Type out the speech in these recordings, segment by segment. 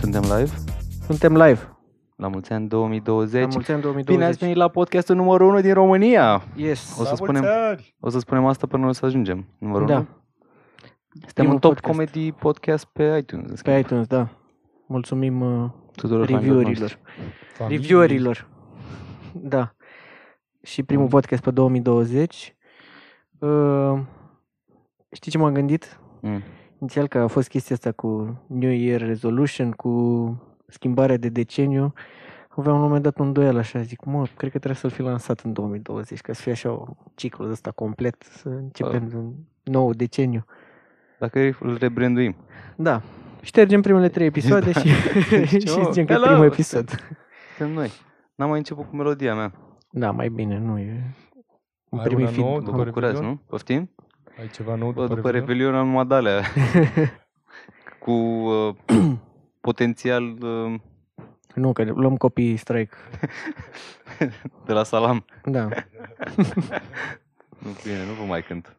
Suntem live? Suntem live. La mulți ani 2020. La mulți ani 2020. Bine ați venit la podcastul numărul 1 din România. Yes. O să, La spunem, mulți ani! o să spunem asta până o să ajungem. Numărul Da. 1. Suntem Primul un top podcast. comedy podcast pe iTunes. în schimb, Pe iTunes, da. Mulțumim uh, tuturor fanilor reviewerilor. noștri. Familie. Reviewerilor. Da. Și primul Bun. podcast pe 2020. Uh, știi ce m-am gândit? Mm. Inițial că a fost chestia asta cu New Year Resolution, cu schimbarea de deceniu. Aveam la un moment dat un duel așa, zic, mă, cred că trebuie să-l fi lansat în 2020, ca să fie așa un ciclu ăsta complet, să începem un nou deceniu. Dacă îl rebranduim. Da. Ștergem primele trei episoade și, și oh, zicem că e hello! primul episod. Suntem noi. N-am mai început cu melodia mea. Da, mai bine, nu e... Un Ai primul una feed. nouă Vă după bucurați, Revelion? nu? Poftim? Ai ceva nou Bă, după, după Revelion? Revelion am numai de-alea. cu uh, potențial uh, Nu, că luăm copii strike. de la Salam. Da. Nu, bine, nu vă mai cânt.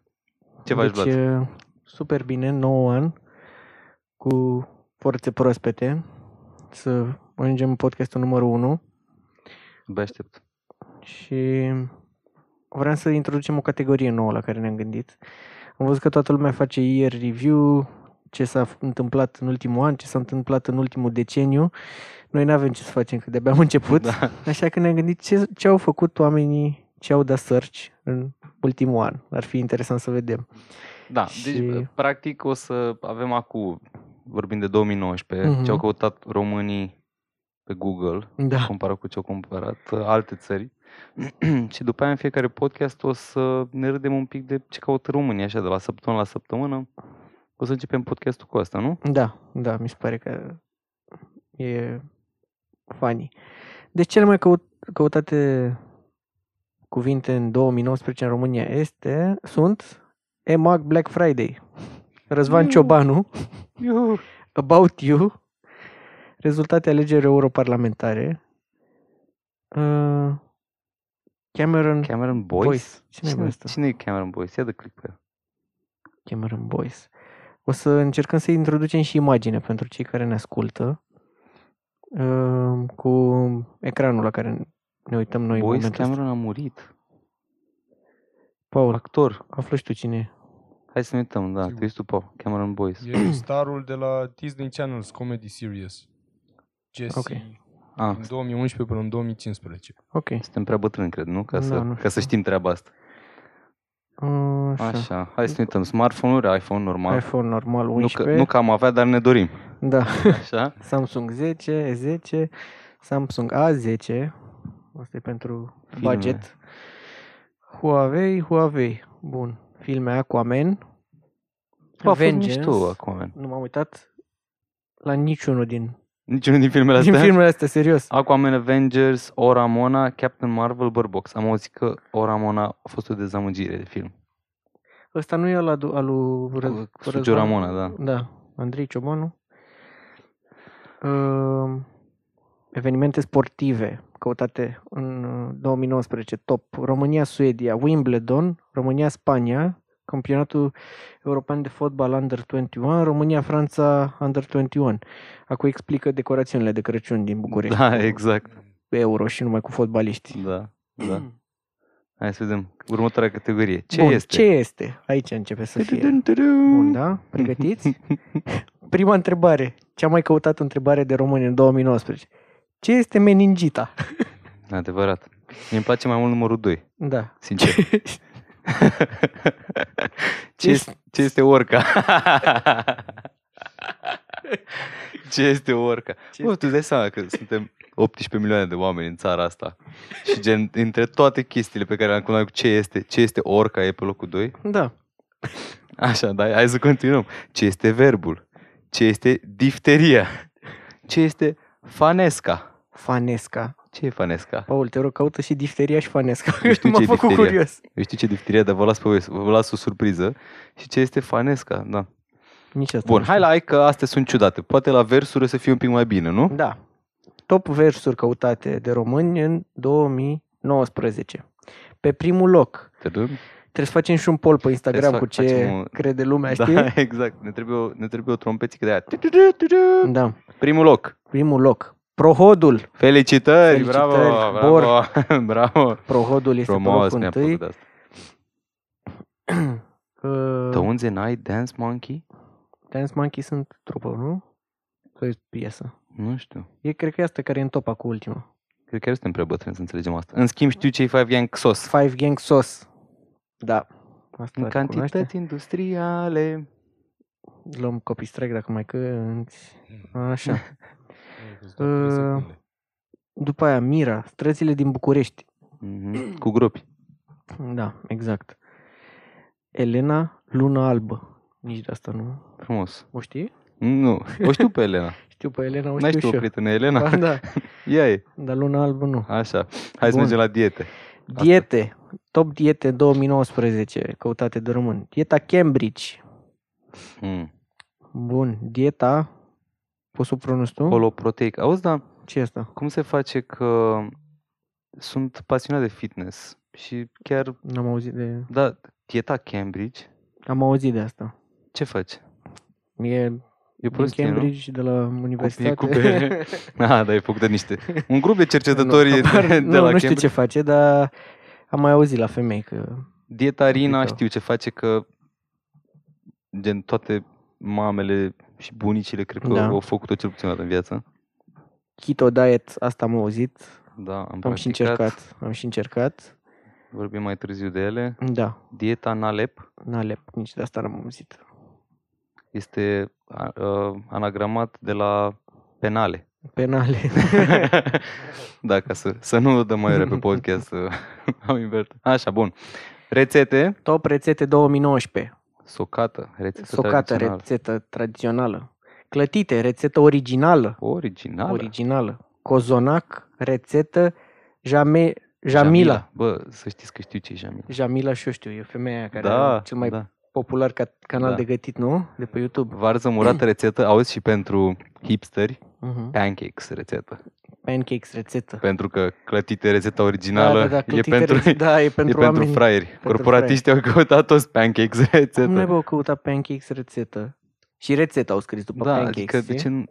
Ce v-aș deci, lua? e super bine, 9 ani, cu forțe proaspete, să ajungem în podcastul numărul 1 Abia aștept. și vreau să introducem o categorie nouă la care ne-am gândit. Am văzut că toată lumea face year review, ce s-a întâmplat în ultimul an, ce s-a întâmplat în ultimul deceniu. Noi nu avem ce să facem, că de-abia am început. Da. Așa că ne-am gândit ce, ce au făcut oamenii, ce au dat search în ultimul an. Ar fi interesant să vedem. Da, Și- deci practic o să avem acum, vorbim de 2019, Mhm. ce au căutat românii pe Google, Da. comparat cu ce au cumpărat uh, alte țări. și după aia în fiecare podcast o să ne râdem un pic de ce caută românii, așa, de la săptămână la săptămână. O să începem podcastul cu asta, nu? Da, da, mi se pare că e funny. Deci cele mai căut, căutate cuvinte în 2019 în România este, sunt EMAG Black Friday, Răzvan Iu. Ciobanu, Iuhu. About You, rezultate alegeri europarlamentare, uh, Cameron, Cameron Boys? Boys. Cine e Cine, ăsta? cine e Cameron Boys? Ia de click pe el. Cameron Boys. O să încercăm să introducem și imagine pentru cei care ne ascultă uh, cu ecranul la care ne uităm noi în Boys momentul ăsta. Cameron a murit. Paul, Actor. află și tu cine e. Hai să ne uităm, da, Sigur. tu ești tu, Paul. Cameron Boys. E starul de la Disney Channel's Comedy Series. Jesse. Ok. Ah, Din 2011 până în 2015. Ok. suntem prea bătrâni, cred, nu? Ca, Da, să, nu ca să știu. știm treaba asta. Uh, așa. Așa, hai să ne uităm. Smartphone-uri, iPhone normal. iPhone normal nu, 11. că, nu că am avea, dar ne dorim. Da. Așa? Samsung 10, E10, Samsung A10. Asta e pentru Filme. budget. Huawei, Huawei. Bun. Filme Aquaman. Bă, a fost Vengeance. mișto acum, man. Nu m-am uitat la niciunul din, Niciunul din filmele astea? din filmele astea, serios. Aquaman Avengers, Ora Mona, Captain Marvel, Bird Box. Am auzit că Ora Mona a fost o dezamăgire de film. Ăsta nu e al lui, al lui Ră- Cu Răzvan- Sugiu Ramona, da. Da, Andrei Ciobanu. Uh, evenimente sportive căutate în uh, 2019, top. România-Suedia, Wimbledon, România-Spania, campionatul european de fotbal Under 21, România-Franța Under 21. Acum explică decorațiunile de Crăciun din București. Da, cu exact. Euro și numai cu fotbaliști. Da, da. Hai să vedem. Următoarea categorie. Ce Bun, este? Ce este? Aici începe să fie. Bun, Bun, da? Pregătiți? Prima întrebare. Cea mai căutată întrebare de români în 2019. Ce este meningita? Adevărat. mi îmi place mai mult numărul 2, Da. sincer. ce, este, ce este orca? ce este orca? Ce Bă, tu îți dai seama că suntem 18 milioane de oameni în țara asta și gen, între toate chestiile pe care le-am cunoscut cu ce este, ce este orca e pe locul 2? Da. Așa, da, hai să continuăm. Ce este verbul? Ce este difteria? Ce este fanesca? Fanesca. Ce e fanesca? Paul, te rog, caută și difteria și fanesca. Eu știu M-a ce e făcut difteria. curios. Eu știu ce difteria, dar vă las, pe voi, vă las o surpriză. Și ce este fanesca, da. Nici asta Bun, nu hai știu. la hai că astea sunt ciudate. Poate la versuri o să fie un pic mai bine, nu? Da. Top versuri căutate de români în 2019. Pe primul loc, Tădăm. Trebuie să facem și un poll pe Instagram să cu fac- ce facem o- crede lumea, știi? Da, exact. Ne trebuie o, ne trebuie o trompetică de aia. Da. Primul loc. Primul loc. Prohodul. Felicitări, Felicitări, bravo, Bor. bravo, bravo. Prohodul este Frumos pe mi-a locul întâi. plăcut asta. Uh, Tones and I, Dance Monkey? Dance Monkey sunt trupă, nu? Sau e piesă? Nu știu. E, cred că e asta care e în top cu ultima. Cred că chiar suntem prea bătrâni să înțelegem asta. În schimb știu cei Five Gang Sos. Five Gang Sauce. Da. Asta În recunoaște. cantități industriale. Luăm copy strike dacă mai cânti. Așa. Uh, Uh, După aia, Mira, străzile din București. Mhm. Cu gropi. Da, exact. Elena, Luna Albă. Nici de asta nu. Frumos. O știi? Nu, o știu pe Elena. Știu pe Elena, o N-ai știu știu o și eu. prietenă Elena? Ba, da, Ea e. dar Luna Albă nu. Așa. Hai să Bun. mergem la diete. Diete. Top diete 2019, căutate de român. Dieta Cambridge. Mm. Bun. Dieta, poți să o pronunți tu? Holoproteic. Auzi, da, Ce e asta? cum se face că sunt pasionat de fitness și chiar, N-am auzit de... da, dieta Cambridge, Am auzit de asta. ce faci? E E din prostie, nu? Cambridge, de la universitate. cu bere. Ah, da, e făcut de niște. Un grup de cercetători nu, de, habar- de nu, la nu știu Cambridge. ce face, dar am mai auzit la femei că... Dieta Rina Complicat. știu ce face că gen toate mamele și bunicile cred că Da. au făcut-o cel puțin o dată în viață. Keto diet, asta am auzit. Da, am, Am și practicat. încercat. Am și încercat. Vorbim mai târziu de ele. Da, Dieta Nalep n-alep, nici de asta n-am auzit. este a- uh, anagramat de la penale. Penale. da, ca să, să nu dăm mai ore pe podcast. să am invert. Așa, bun. Rețete. Top rețete 2019. Socată. Rețetă Socată, tradițională. rețetă tradițională. Clătite, rețetă originală. Originală. Originală. Cozonac, rețetă Jame, Jamila. Bă, să știți că știu ce e Jamila. Jamila și eu știu, e femeia aia care Da, are cel mai da. popular ca, canal Da. de gătit, nu? De pe YouTube. Varză murată rețetă, auzi și pentru hipsteri, Uh-huh. pancakes rețetă. Pancakes, rețetă. Pentru că clătite rețeta originală da, da, da, e clătite pentru, reț- da, e pentru, e pentru oameni. fraieri. Corporatiștii au căutat toți pancakes rețetă. Cum n-ai căutat pancakes rețetă? Și rețeta au scris după da, pancakes, adică de știi? ce nu...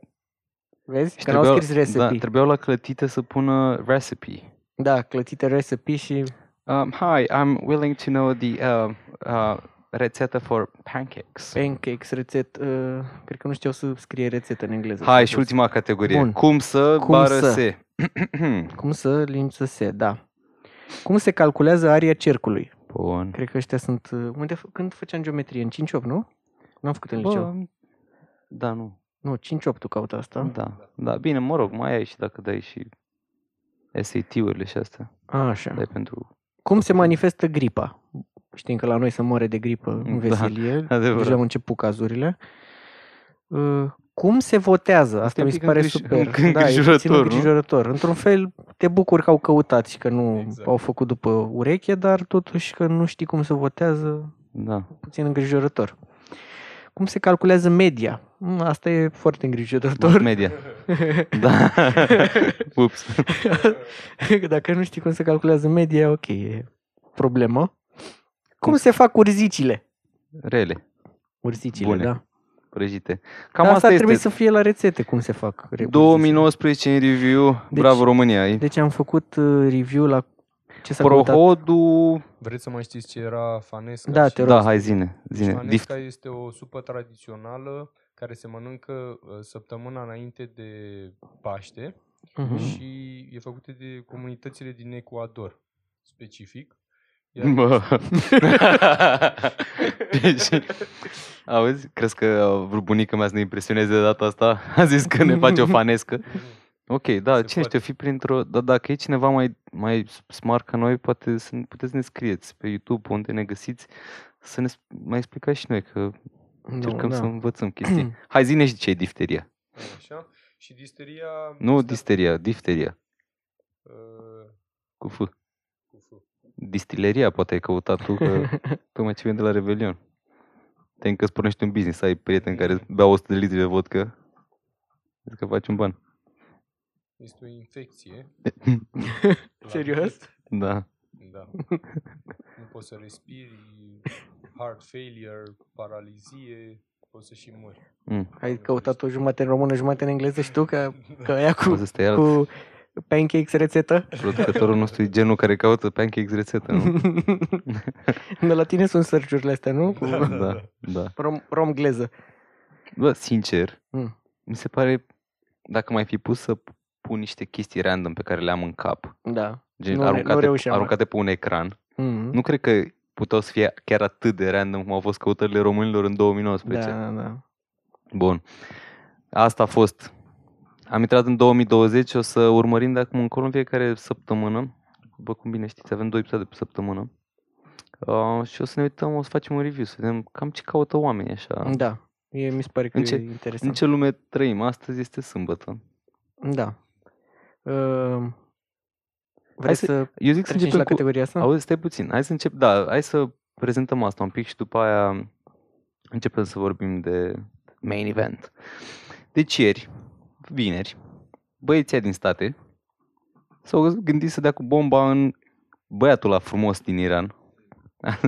Vezi? și Că n-au scris recipe. Da, trebuiau la clătite să pună recipe. Da, clătite recipe și Um, hi, I'm willing to know the uh, uh, rețetă for pancakes. pancakes, rețet. Uh, cred că nu știau să scrie rețetă în engleză. Hai, S-a și dus. ultima categorie. Bun. Cum să Cum bară să? se. Cum să limbi să se, da. Cum se calculează aria cercului? Bun. Cred că ăștia sunt... uh, Unde, f- când făceam geometrie? În 5-8, nu? N-am făcut în liceu. Bă, da, nu. Nu, 5-8 tu caută asta. Da, da, bine, mă rog, mai ai și dacă dai și SAT-urile și astea. Așa. Dai pentru... Cum se manifestă gripa? Știm că la noi se moare de gripă în Da, veselie. adevărat. Deja au început cazurile. Uh, Cum se votează? Asta e un mi se pic pare îngrij- super. înc- Da, e puțin îngrijorător, nu? îngrijorător. Într-un fel, te bucuri că au căutat și că nu Exact. au făcut după ureche, dar totuși că nu știi cum se votează, Da. puțin îngrijorător. Cum se calculează media? Mm, Asta e foarte Mass îngrijorător. media. Da. Ups. Dacă nu știi cum se calculează media, ok, e problemă. Cum se fac urzicile? Rele, Urzicile, Bune. da. prăjite. Cam Cam asta, asta, asta trebuie este. să fie la rețete, cum se fac. re- 2019 în review. Deci- Bravo România. E Deci am făcut uh, review la ce s-a căutat. Prohodul... Vreți să mai știți ce era fanesca? Da, și- te rog. Da, hai zine. Deci zine. Dif- fanesca este o supă tradițională care se mănâncă uh, săptămâna înainte de Paște Mhm. și e făcută de comunitățile din Ecuador, specific. Iar Bă. deci, auzi, crezi că a vrut bunica mea să ne impresioneze de data asta? A zis că ne face o fanescă. Ok, da, Se cine poate. știu, fi printr-o... Dar dacă e cineva mai, mai smart ca noi, poate să ne- puteți să ne scrieți pe YouTube unde ne găsiți, să ne sp- mai explicați și noi, că încercăm Nu, să da. învățăm chestii. Hai, zine și ce e difteria. Așa. Și disteria... Nu este- disteria, difteria, Uh, cu F. cu F. Distileria, poate ai căutat tu, că tocmai ce vine de la Revelion. Te încă îți pornești un business, ai prieteni care beau 100 de litri de vodka, zic că faci un ban. Este o infecție. Serios? Da. Da. nu poți să respiri, heart failure, paralizie, poți să și mori. Mm. Ai căutat o jumătate în română, jumătate în engleză și tu că, că aia cu, Poți să stai alt. cu pancakes rețetă? Producătorul nostru e genul care caută pancakes rețetă, nu? De la tine sunt search astea, nu? Cu da, da. rom, rom gleză. Bă, sincer, Mm. mi se pare, dacă mai fi pus să pun niște chestii random pe care le am în cap, Da. gen Nu re- nu aruncate, reușeam. aruncate pe un ecran, Mm. nu cred că puteau să fie chiar atât de random cum au fost căutările românilor în 2019. Da, da. Bun. Asta a fost. Am intrat în 2020, o să urmărim de acum încolo în fiecare săptămână. După cum bine știți, avem două episoade pe săptămână. Uh, și o să ne uităm, o să facem un review, să vedem cam ce caută oamenii așa. Da. E, mi se pare că În ce- e În interesant. ce lume trăim? Astăzi este sâmbătă. Da. Uh, vrei să- să, Eu zic să trecem și la începem cu... categoria asta? Auzi, stai puțin. Hai să încep, da, hai să prezentăm asta un pic și după aia începem să vorbim de main event. Deci ieri, vineri, băieții din state s-au gândit să dea cu bomba în băiatul ăla frumos din Iran. da.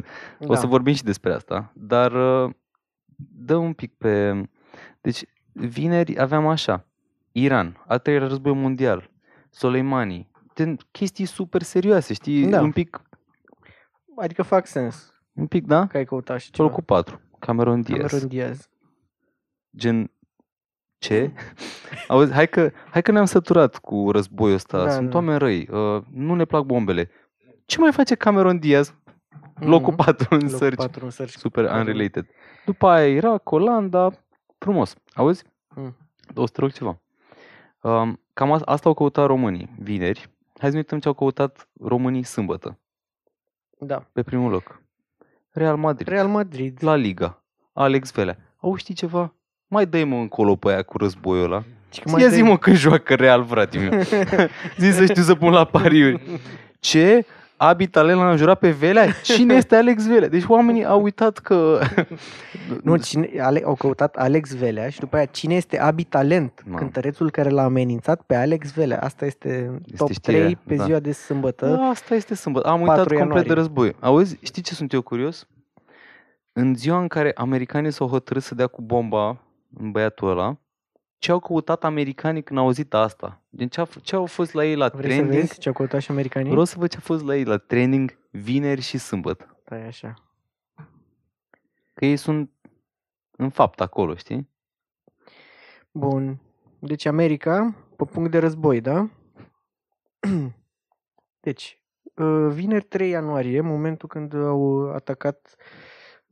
O să vorbim și despre asta, dar uh, dă un pic pe... Deci, vineri aveam așa, Iran, al treilea război mondial, Soleimani, ten, chestii super serioase, știi? Da. Un pic, Adică fac sens un pic, da? că ai căutat și Pe ceva. locul 4, Cameron Diaz. Cameron Diaz. Gen, ce? Auzi, hai că, hai că ne-am săturat cu războiul ăsta, Da, sunt da. oameni răi, uh, nu ne plac bombele. Ce mai face Cameron Diaz? Locul Mhm. 4 în Locul search. 4 în search. Super Cameron. unrelated. După aia Irak, Olanda, frumos. Auzi? Mm. O să te rog ceva. Um, cam a- asta au căutat românii vineri. Hai să ne uităm ce au căutat românii sâmbătă. Da. Pe primul loc. Real Madrid. Real Madrid. La Liga. Alex Velea. Au știi ceva? Mai dă mă încolo pe aia cu războiul ăla. Și că Ia mai zi dai- mă când joacă Real, frate meu. zi să știu să pun la pariuri. Ce? Abi Talent l-a înjurat pe Velea? Cine este Alex Velea? Deci oamenii au uitat că... Nu, cine, ale, au căutat Alex Velea și după aia cine este Abi Talent, Mamă. cântărețul care l-a amenințat pe Alex Velea. Asta este, Este top știrea, 3 pe da. ziua de sâmbătă. Da, asta este sâmbătă. Am 4 uitat complet ianuarie. de război. Auzi, știi ce sunt eu curios? În ziua în care americanii s-au hotărât să dea cu bomba în băiatul ăla, ce au căutat americanii când au auzit asta? Din ce, a, f- ce au fost la ei la Vrei să trending? vezi ce au căutat și americanii? Vreau să văd ce a fost la ei la trending vineri și sâmbătă. Stai așa. Că ei sunt în fapt acolo, știi? Bun. Deci America, pe punct de război, da? Deci, uh, vineri 3 ianuarie, momentul când au atacat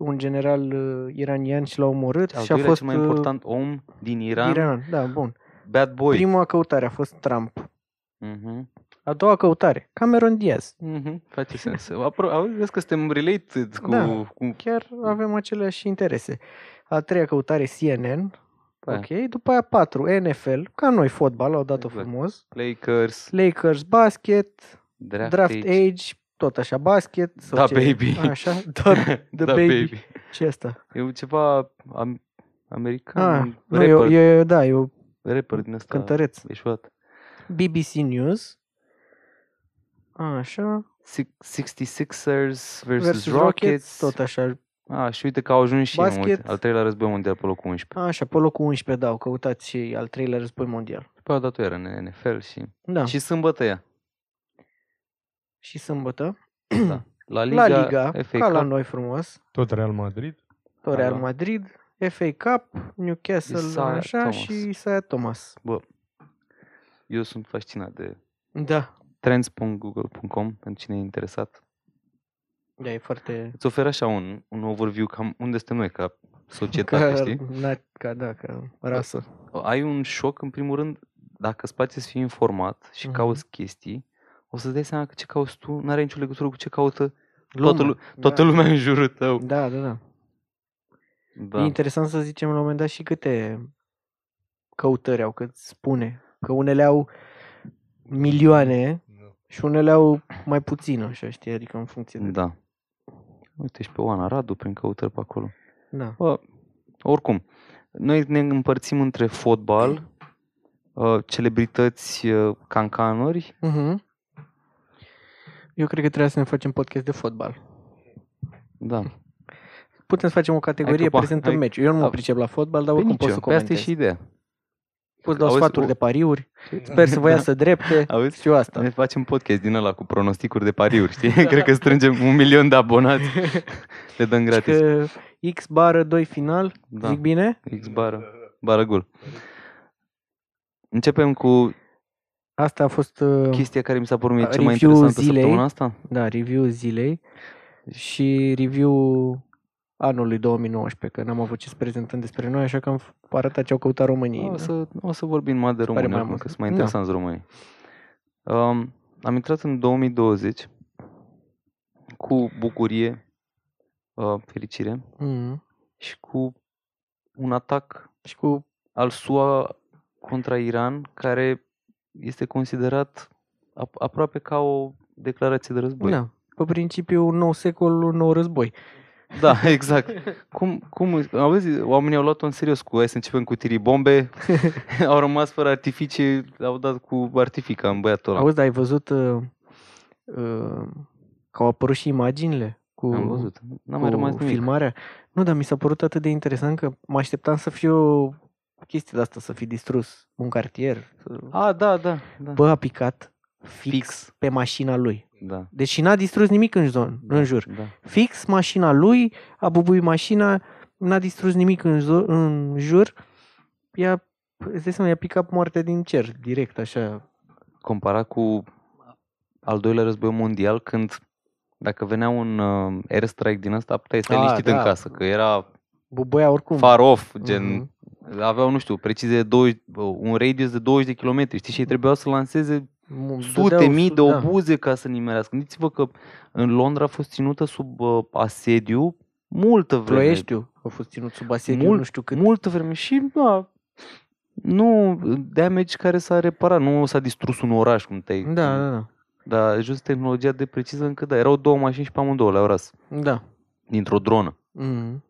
un general uh, iranian și l-au omorât Al și a doilea fost cel mai uh, important om din Iran, Iran. Da, bun. bad boy. Prima căutare a fost Trump. Mhm. A doua căutare, Cameron Diaz. Mhm, face sens. Apro- auzi, vezi că suntem related cu... Da. cu Chiar avem aceleași interese. A treia căutare, CNN. Da. Ok. După aia patru, NFL. Ca noi, fotbal, au dat-o Exact. frumos. Lakers, Lakers, basket, draft, draft, age. age. Tot așa, basket. sau Da, ce- baby. Așa, da, the da, baby. ce asta? E ceva am, american, Ah, un nu, e, rapper, e, da, e o rapper din ăsta cântăreț. eșuat. BBC News. Așa. Six- 66ers versus, Versus Rockets. Rockets, tot așa. Ah, și uite că au ajuns și ei, mă, Basket. uite, al treilea război mondial pe locul 11. Așa, pe locul 11, da, au căutat și al treilea război mondial. După au dat o iară în NFL și... Da, Și sâmbătă ea. Și sâmbătă. Da. La Liga, la Liga, FA ca la Cup, noi frumos. Tot Real Madrid. Tot Real Da. Madrid, FA Cup, Newcastle, Isaiah așa, Thomas. și Isaiah Thomas. Bă, eu sunt fascinat de Da, trends.google.com pentru cine e interesat. da, e foarte... Îți oferă așa un, un overview cam unde suntem noi ca societate, Ca, știi? na, ca, da, ca rasă. ai un șoc, în primul rând, dacă îți place să fii informat și Mhm. cauți chestii, o să dai seama că ce cauți tu nu are nicio legătură cu ce caută Lumea, toată, lu- toată da. lumea în jurul tău. Da, da, da. Da. E interesant să zicem la un moment dat și câte căutări au, cât spune. Că unele au milioane Nu. și unele au mai puțin, așa, știi? Adică în funcție de... da. Uite și pe Oana Radu prin căutări pe acolo. Da. Bă, oricum, noi ne împărțim între fotbal, uh, celebrități uh, cancanuri, Uh-huh. Eu cred că trebuie să ne facem podcast de fotbal. Da. Putem să facem o categorie, că po- prezentăm hai- meciul. Eu nu mă a- pricep la fotbal, dar Pe oricum pot nicio, să pe asta e comentez. și ideea. Pot dau Auzi, sfaturi o- de pariuri. Sper să vă iasă drepte. Auzi? Știu asta. Ne facem podcast din ăla cu pronosticuri de pariuri, știi? Cred că strângem un milion de abonați. Le dăm Și gratis. că X bară 2 final, Da. zic bine? X bară, bară gol. Începem cu Asta a fost uh, chestia care mi s-a părut mie cea mai Review interesantă zilei. săptămâna asta. da, review zilei și review anului 2019, că n-am avut ce să prezentăm despre noi, așa că am f- arătat ce au căutat românii. O să, o să vorbim mai de pare români mai acum, mult. că sunt mai Da. interesanți românii. Um, am intrat în 2020 cu bucurie, uh, fericire Mm. și cu un atac Și cu al SUA contra Iran, care este considerat ap- aproape ca o declarație de război. Da. Pe principiu, un nou secol, un nou război. Da, exact. Cum, cum, auzi, oamenii au luat-o în serios cu hai să începem cu tiribombe, au rămas fără artificii, au dat cu artifica în băiatul ăla. Auzi, dar ai văzut uh, uh, că au apărut și imaginile cu, Am văzut. N-a cu mai rămas nimic. filmarea? Nu, dar mi s-a părut atât de interesant că mă așteptam să fie o chestie de asta, să fi distrus un cartier. Să... A, da, da, da. Bă, a picat fix, Fix. pe mașina lui. Da. Deci n-a distrus nimic în, zon, în jur. Da. Fix mașina lui, a bubuit mașina, n-a distrus nimic în, zo- în jur. I-a, îți dai seama, i-a picat moartea din cer, direct, așa. Comparat cu al doilea război mondial, când dacă venea un uh, airstrike din asta, puteai stai A, liniștit în da. casă, că era Bubuia oricum. far off, gen, Mhm. Aveau, nu știu, precizie de 20, un radius de 20 de kilometri, știi, și ei trebuiau să lanseze Mu- sute dădeau mii su- de da. obuze ca să nimerească. Gândiți-vă că în Londra a fost ținută sub uh, asediu multă vreme. Ploieștiu a fost ținut sub asediu, Mult- nu știu cât. Multă vreme și, da, nu damage care s-a reparat, nu s-a distrus un oraș cum te-ai... Da, da, da. Dar jos tehnologia de preciză încât da, erau două mașini și pe amândouă le-au ras Da. dintr-o dronă. Mm.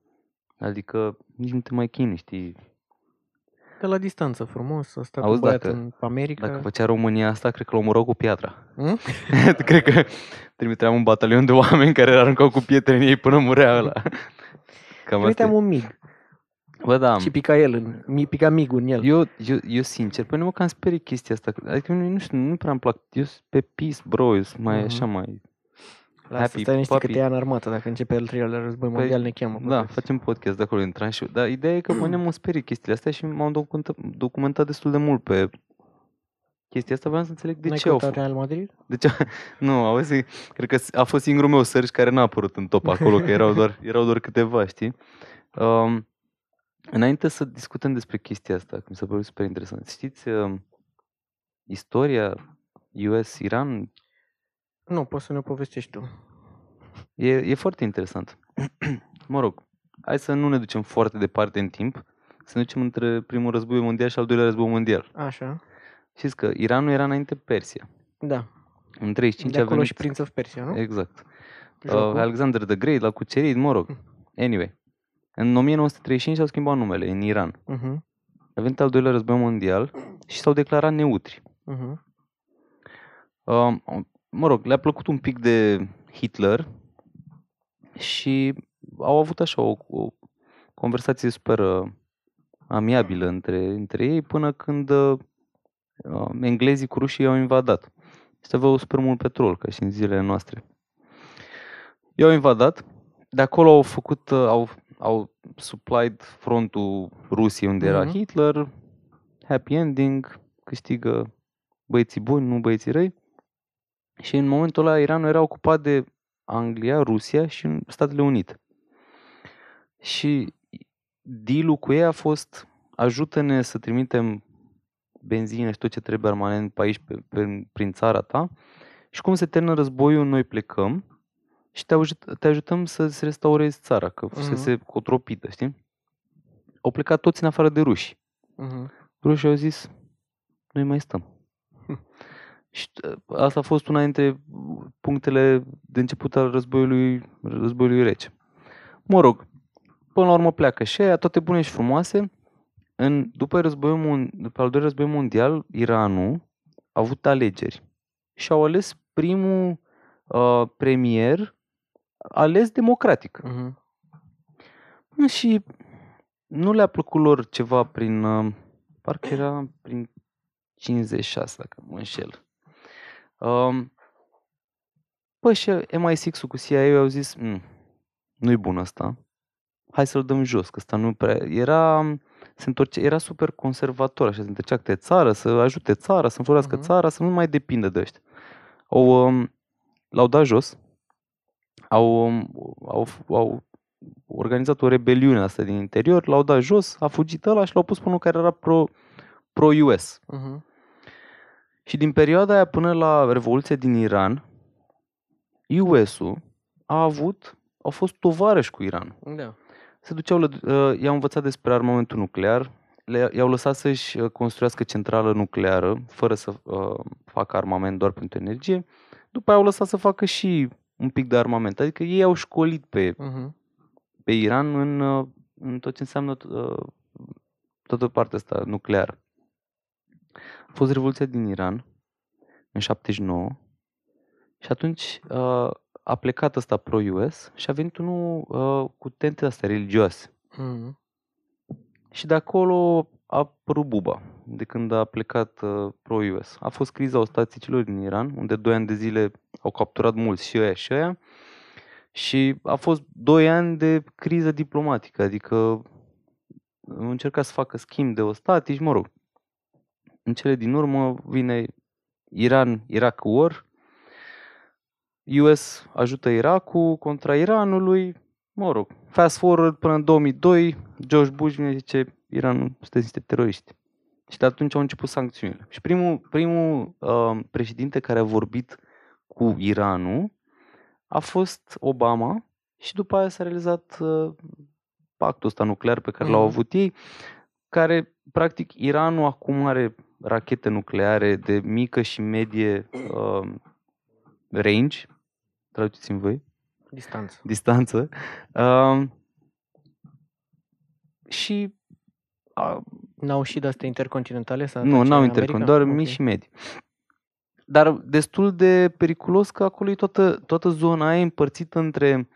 Adică nici nu te mai chini, știi? De la distanță, frumos, a stat Auzi, un băiat dacă- în America. Dacă făcea România asta, cred că l-omorau cu piatra. Mm? cred că trimiteam un batalion de oameni care aruncau cu pietre în ei până murea ăla. Cam asta Uiteam e. un mig Bă, da, și pica el, în, mi pica migul în el. eu, eu, eu sincer, pe mine mă cam sperie chestia asta. Adică nu, nu știu, nu prea îmi plac. Eu sunt pe peace, bro, eu sunt mai Mhm. așa, mai... Lasă, happy stai niște că puppy. te ia în armată, dacă începe al treilea război Păi, mondial, ne cheamă. Da, facem podcast de acolo din tranșiu. Dar ideea e că mă mă sperie chestiile astea și m-am documentat, documentat destul de mult pe chestia asta. Vreau să înțeleg de N-ai ce au căutat făcut. Real Madrid? De ce? Nu, auzi, cred că a fost singurul meu search care n-a apărut în top acolo, că erau doar, erau doar câteva, știi? Um, înainte să discutăm despre chestia asta, că mi s-a părut super interesant. Știți um, istoria US-Iran? Nu, poți să ne povestești tu. E, e foarte interesant. mă rog, hai să nu ne ducem foarte departe în timp, să ne ducem între primul război mondial și al doilea război mondial. Așa, Știți că Iranul era înainte Persia. da. În 35 De a acolo venit... și Prince of Persia, nu? Exact. Uh, Jocul. Alexander the Great l-a cucerit, mă rog. Anyway. În 1935 s-au schimbat numele în Iran. Mhm, A venit al doilea război mondial și s-au declarat neutri. mhm. Uh, mă rog, le-a plăcut un pic de Hitler și au avut așa o, o conversație super uh, amiabilă între, între ei până când uh, uh, englezii cu rușii i-au invadat. Și aveau super mult petrol, ca și în zilele noastre. I-au invadat, de acolo au făcut, uh, au, au supplied frontul Rusiei unde era Mhm. Hitler, happy ending, câștigă băieții buni, nu băieții răi. Și în momentul ăla Iranul era ocupat de Anglia, Rusia și în Statele Unite. Și dealul cu ei a fost ajută-ne să trimitem benzină și tot ce trebuie armament pe aici, pe, pe, prin țara ta și cum se termină războiul, noi plecăm și te, ajut, te ajutăm să-ți restaurezi țara, că Mhm. fusese cotropită, știi? Au plecat toți în afară de ruși. Mhm. Rușii au zis, noi mai stăm. Și uh, asta a fost una dintre punctele de început al războiului, războiului rece. Mă rog, până la urmă pleacă și aia, toate bune și frumoase. În, după, războiul, mon- după al doilea război mondial, Iranul a avut alegeri și au ales primul uh, premier ales democratic. Mhm. Mă, Și nu le-a plăcut lor ceva prin, uh, parcă era prin 56, dacă mă înșel. Um, Păi și MI6-ul cu CIA au zis, "Mm, nu-i bun asta, hai să-l dăm jos, că ăsta nu prea... Era, se întorce, era super conservator, așa, se întorcea câte țară, să ajute țara, să înflorească Mhm. țara, să nu mai depindă de ăștia. Au, um, l-au dat jos, au, um, au, au organizat o rebeliune asta din interior, l-au dat jos, a fugit ăla și l-au pus pe unul care era pro, pro-US. Mhm. Și din perioada aia până la Revoluția din Iran, US-ul a avut, au fost tovarăși cu Iran. Da. Se duceau, la- uh, i-au învățat despre armamentul nuclear, le, i-au lăsat să-și uh, construiască centrală nucleară, fără să uh, facă armament doar pentru energie. După aia au lăsat să facă și un pic de armament. Adică ei au școlit pe, Mhm. pe Iran în, uh, în tot ce înseamnă uh, toată partea asta nucleară. A fost Revoluția din Iran în 79 și atunci uh, a plecat ăsta pro-US și a venit unul uh, cu tente astea religioase. Mhm. Și de acolo a apărut buba, de când a plecat uh, pro-US. A fost criza ostaticilor din Iran, unde doi ani de zile au capturat mulți și ăia și ăia. Și a fost doi ani de criză diplomatică, adică au încercat să facă schimb de ostatici, mă rog. În cele din urmă vine Iran, Irak War, US ajută Irakul contra Iranului, mă rog, fast forward până în 2002, George Bush vine și zice, Iranul sunteți niște teroriști. Și de atunci au început sancțiunile. Și primul, primul uh, președinte care a vorbit cu Iranul a fost Obama și după aia s-a realizat uh, pactul ăsta nuclear pe care l-au Mhm. avut ei, care, practic, Iranul acum are rachete nucleare de mică și medie uh, range, traduceți-mi voi, Distanță. distanță. Uh, și a, N-au și de-astea intercontinentale? Să nu, atace n-au America? intercon, doar Ok. mici și medii. Dar destul de periculos că acolo e toată, toată zona aia împărțită între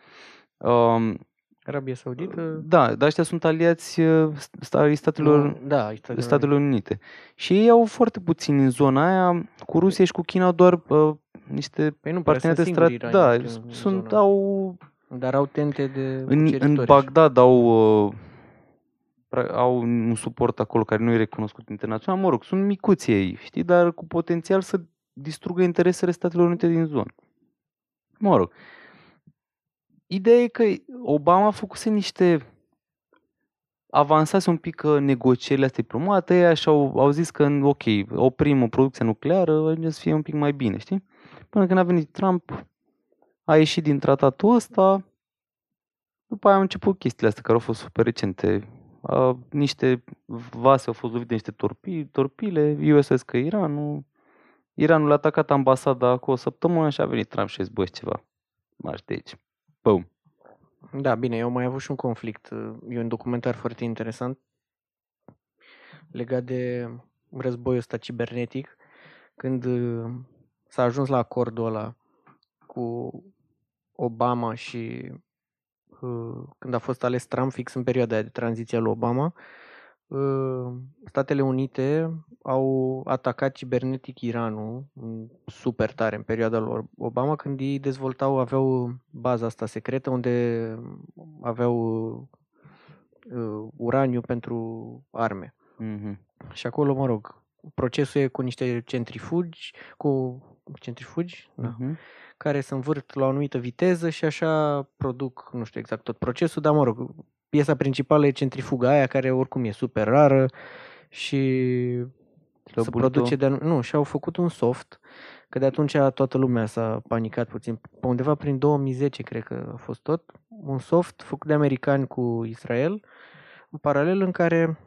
um, Arabia Saudită? Da, dar ăștia sunt aliați uh, sta- ai statelor, Nu, da, Statele Statelor Unite. Și ei au foarte puțini în zona aia, cu Rusia și cu China au doar uh, niște Păi nu, prea sunt parteneriate singuri strat... Da, iranieni în sunt, zona. au, Dar au tente de în, în cuceritori. Bagdad au, uh, pra- au un suport acolo care nu e recunoscut internațional. Mă rog, sunt micuți ei, știi, dar cu potențial să distrugă interesele Statelor Unite din zonă. Mă rog, ideea e că Obama a făcuse niște avansase un pic uh, negocierile astea diplomate ăia și au, au zis că, ok, oprim o producție nucleară, ajunge să fie un pic mai bine, știi? Până când a venit Trump, a ieșit din tratatul ăsta, după aia au început chestiile astea care au fost super recente. Uh, niște vase au fost lovite de niște torpili, torpile, USS că Iranul, Iranul a atacat ambasada cu o săptămână și a venit Trump și a zis, bă, ceva, marși de aici. Boom. Da, bine, eu mai avut și un conflict. E un documentar foarte interesant legat de războiul ăsta cibernetic, când uh, s-a ajuns la acordul ăla cu Obama și uh, când a fost ales Trump fix în perioada aia de tranziție al Obama, uh, Statele Unite au atacat cibernetic Iranul mm, super tare în perioada lor Obama când ei dezvoltau, aveau baza asta secretă unde aveau uh, uraniu pentru arme. Mhm. Și acolo, mă rog, procesul e cu niște centrifugi, cu centrifugi, da, Mhm. care se învârt la o anumită viteză și așa produc, nu știu exact tot procesul, dar mă rog, piesa principală e centrifuga aia care oricum e super rară și se Slăbulit-o. produce de nu, și au făcut un soft, că de atunci toată lumea s-a panicat puțin. Pe undeva prin 2010 cred că a fost tot, un soft făcut de americani cu Israel, în paralel în care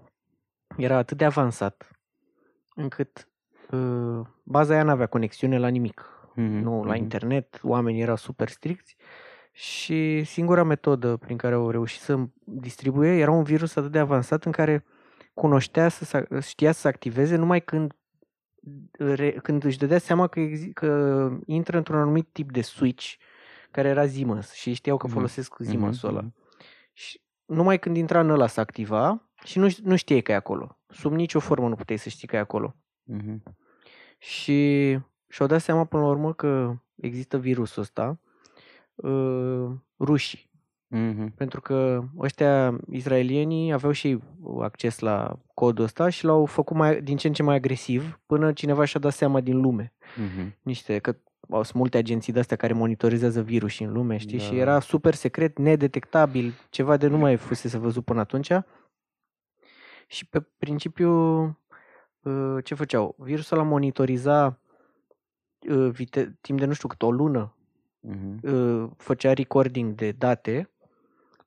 era atât de avansat încât uh, baza aia n-avea conexiune la nimic Mhm, nu la mhm. internet, oamenii erau super stricți și singura metodă prin care au reușit să distribuie era un virus atât de avansat în care cunoștea să se, știa să se activeze numai când re, când își dădea seama că, exi- că intră într-un anumit tip de switch care era Siemens și știau că Mhm. folosesc Siemens-ul ăla. Mhm. Și numai când intra în ăla să activa și nu, nu știai că e acolo. Sub nicio formă nu puteai să știi că e acolo. Mhm. Și și-au dat seama până la urmă că există virusul ăsta uh, rușii. Mhm. Pentru că ăștia israelienii aveau și ei acces la codul ăsta și l-au făcut mai, din ce în ce mai agresiv până cineva și-a dat seama din lume. Mhm. Niște, că au sunt multe agenții de-astea care monitorizează virusii în lume, știi? Și Da. era super secret, nedetectabil, ceva de nu mai fusese văzut până atunci. Și pe principiu, uh, ce făceau? Virusul ăla monitoriza uh, vite- timp de nu știu cât, o lună, Mhm. uh, făcea recording de date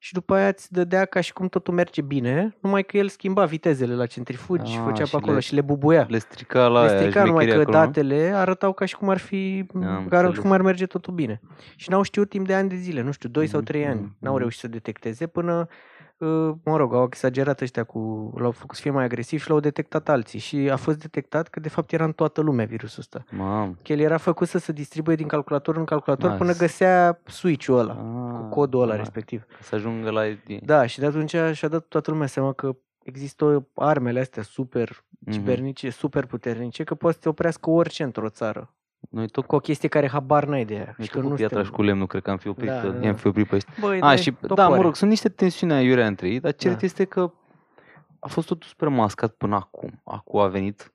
și după aia îți dădea ca și cum totul merge bine, numai că el schimba vitezele la centrifugi și Ah, făcea și pe acolo le- și le bubuia. Le strica la Le aia, strica numai că șmecheria acolo, nu? datele arătau ca și cum ar fi, Am ca înțeles. cum ar merge totul bine. Și n-au știut timp de ani de zile, nu știu, 2 sau Mhm, 3 ani. mhm, N-au mhm. reușit să detecteze până, uh, mă rog, au exagerat ăștia cu, l-au făcut să fie mai agresiv și l-au detectat alții. Și a fost detectat că de fapt era în toată lumea virusul ăsta. Mamă. Că el era făcut să se distribuie din calculator în calculator Ah, până s- găsea switch-ul ăla, cu Ah, codul ăla ah, respectiv. Să ajungă la... Da, și de atunci și-a dat toată lumea seama că există armele astea super Mhm. cibernice, super puternice, că poate să te oprească orice într-o țară. Noi tot Cu o chestie care habar n-ai de ea. Noi și tot că cu nu piatra și suntem... cu lemnul, cred că am fi oprit, Da, da, da, i-am da. fi oprit pe ăștia. Băi, A, dai și, da, topoare. mă rog, sunt niște tensiuni aiurea între ei, dar cert Da. este că a fost totul super mascat până acum. Acum a venit,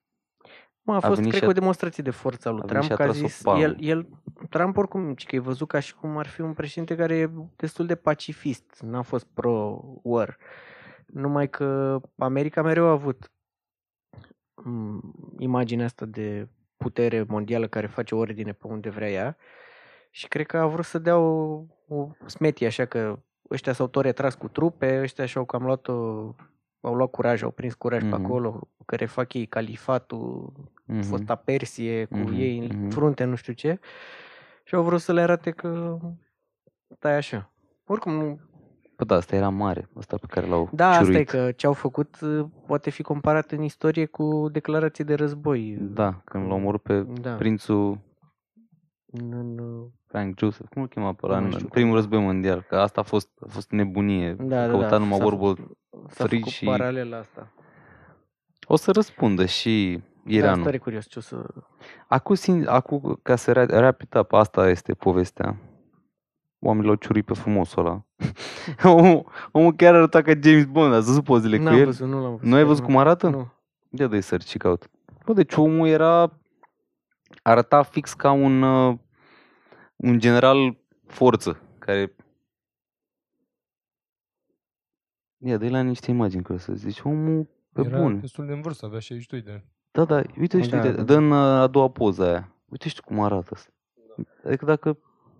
Mă, a a fost, venit cred și că, a- o demonstrație de forță a lui a venit Trump, și a că a tras-o zis, palmă. el, el, Trump oricum, ci că e văzut ca și cum ar fi un președinte care e destul de pacifist, n-a fost pro-war. Numai că America mereu a avut mm, imaginea asta de putere mondială care face ordine pe unde vrea ea și cred că a vrut să dea o, o smetie așa că ăștia s-au tot retras cu trupe, ăștia și-au cam luat o, au luat curaj, au prins curaj Mhm. pe acolo, care fac ei califatul, Mhm. fosta Persie, cu Mhm, ei mhm. în frunte, nu știu ce. Și au vrut să le arate că stai așa. Oricum, nu... Bă, da, asta era mare, asta pe care l-au da, asta e ciuruit. că ce au făcut uh, poate fi comparat în istorie cu declarații de război. Da, când l-au omorât pe Da. prințul În, în, uh, Frank Joseph, cum îl chema pe ăla, Nu în știu primul cum. război mondial, că asta a fost, a fost nebunie, da, da, căuta da, numai s-a World War făcut- S-a Free făcut și- paralela asta. O să răspundă și Da, Iranul. tare curios ce o să... Acum, sin- acum ca să rea- wrap up, asta este povestea. Oamenii l-au ciurit pe frumosul ăla. omul, omul chiar arăta ca James Bond, ați văzut pozele cu N-am el? văzut, nu l-am văzut. Nu ai chiar văzut cum arată? Nu. Ia dă-i search și caut. Bă, deci omul era... Arăta fix ca un, uh, un general forță, care... Ia, dă la niște imagini, că să zici, omul pe Era bun. destul de în vârstă, avea 62 de ani. Da, da, uite, uite, Da, uite, da, dă da. în uh, a doua poză aia. Uite și tu cum arată asta. Adică dacă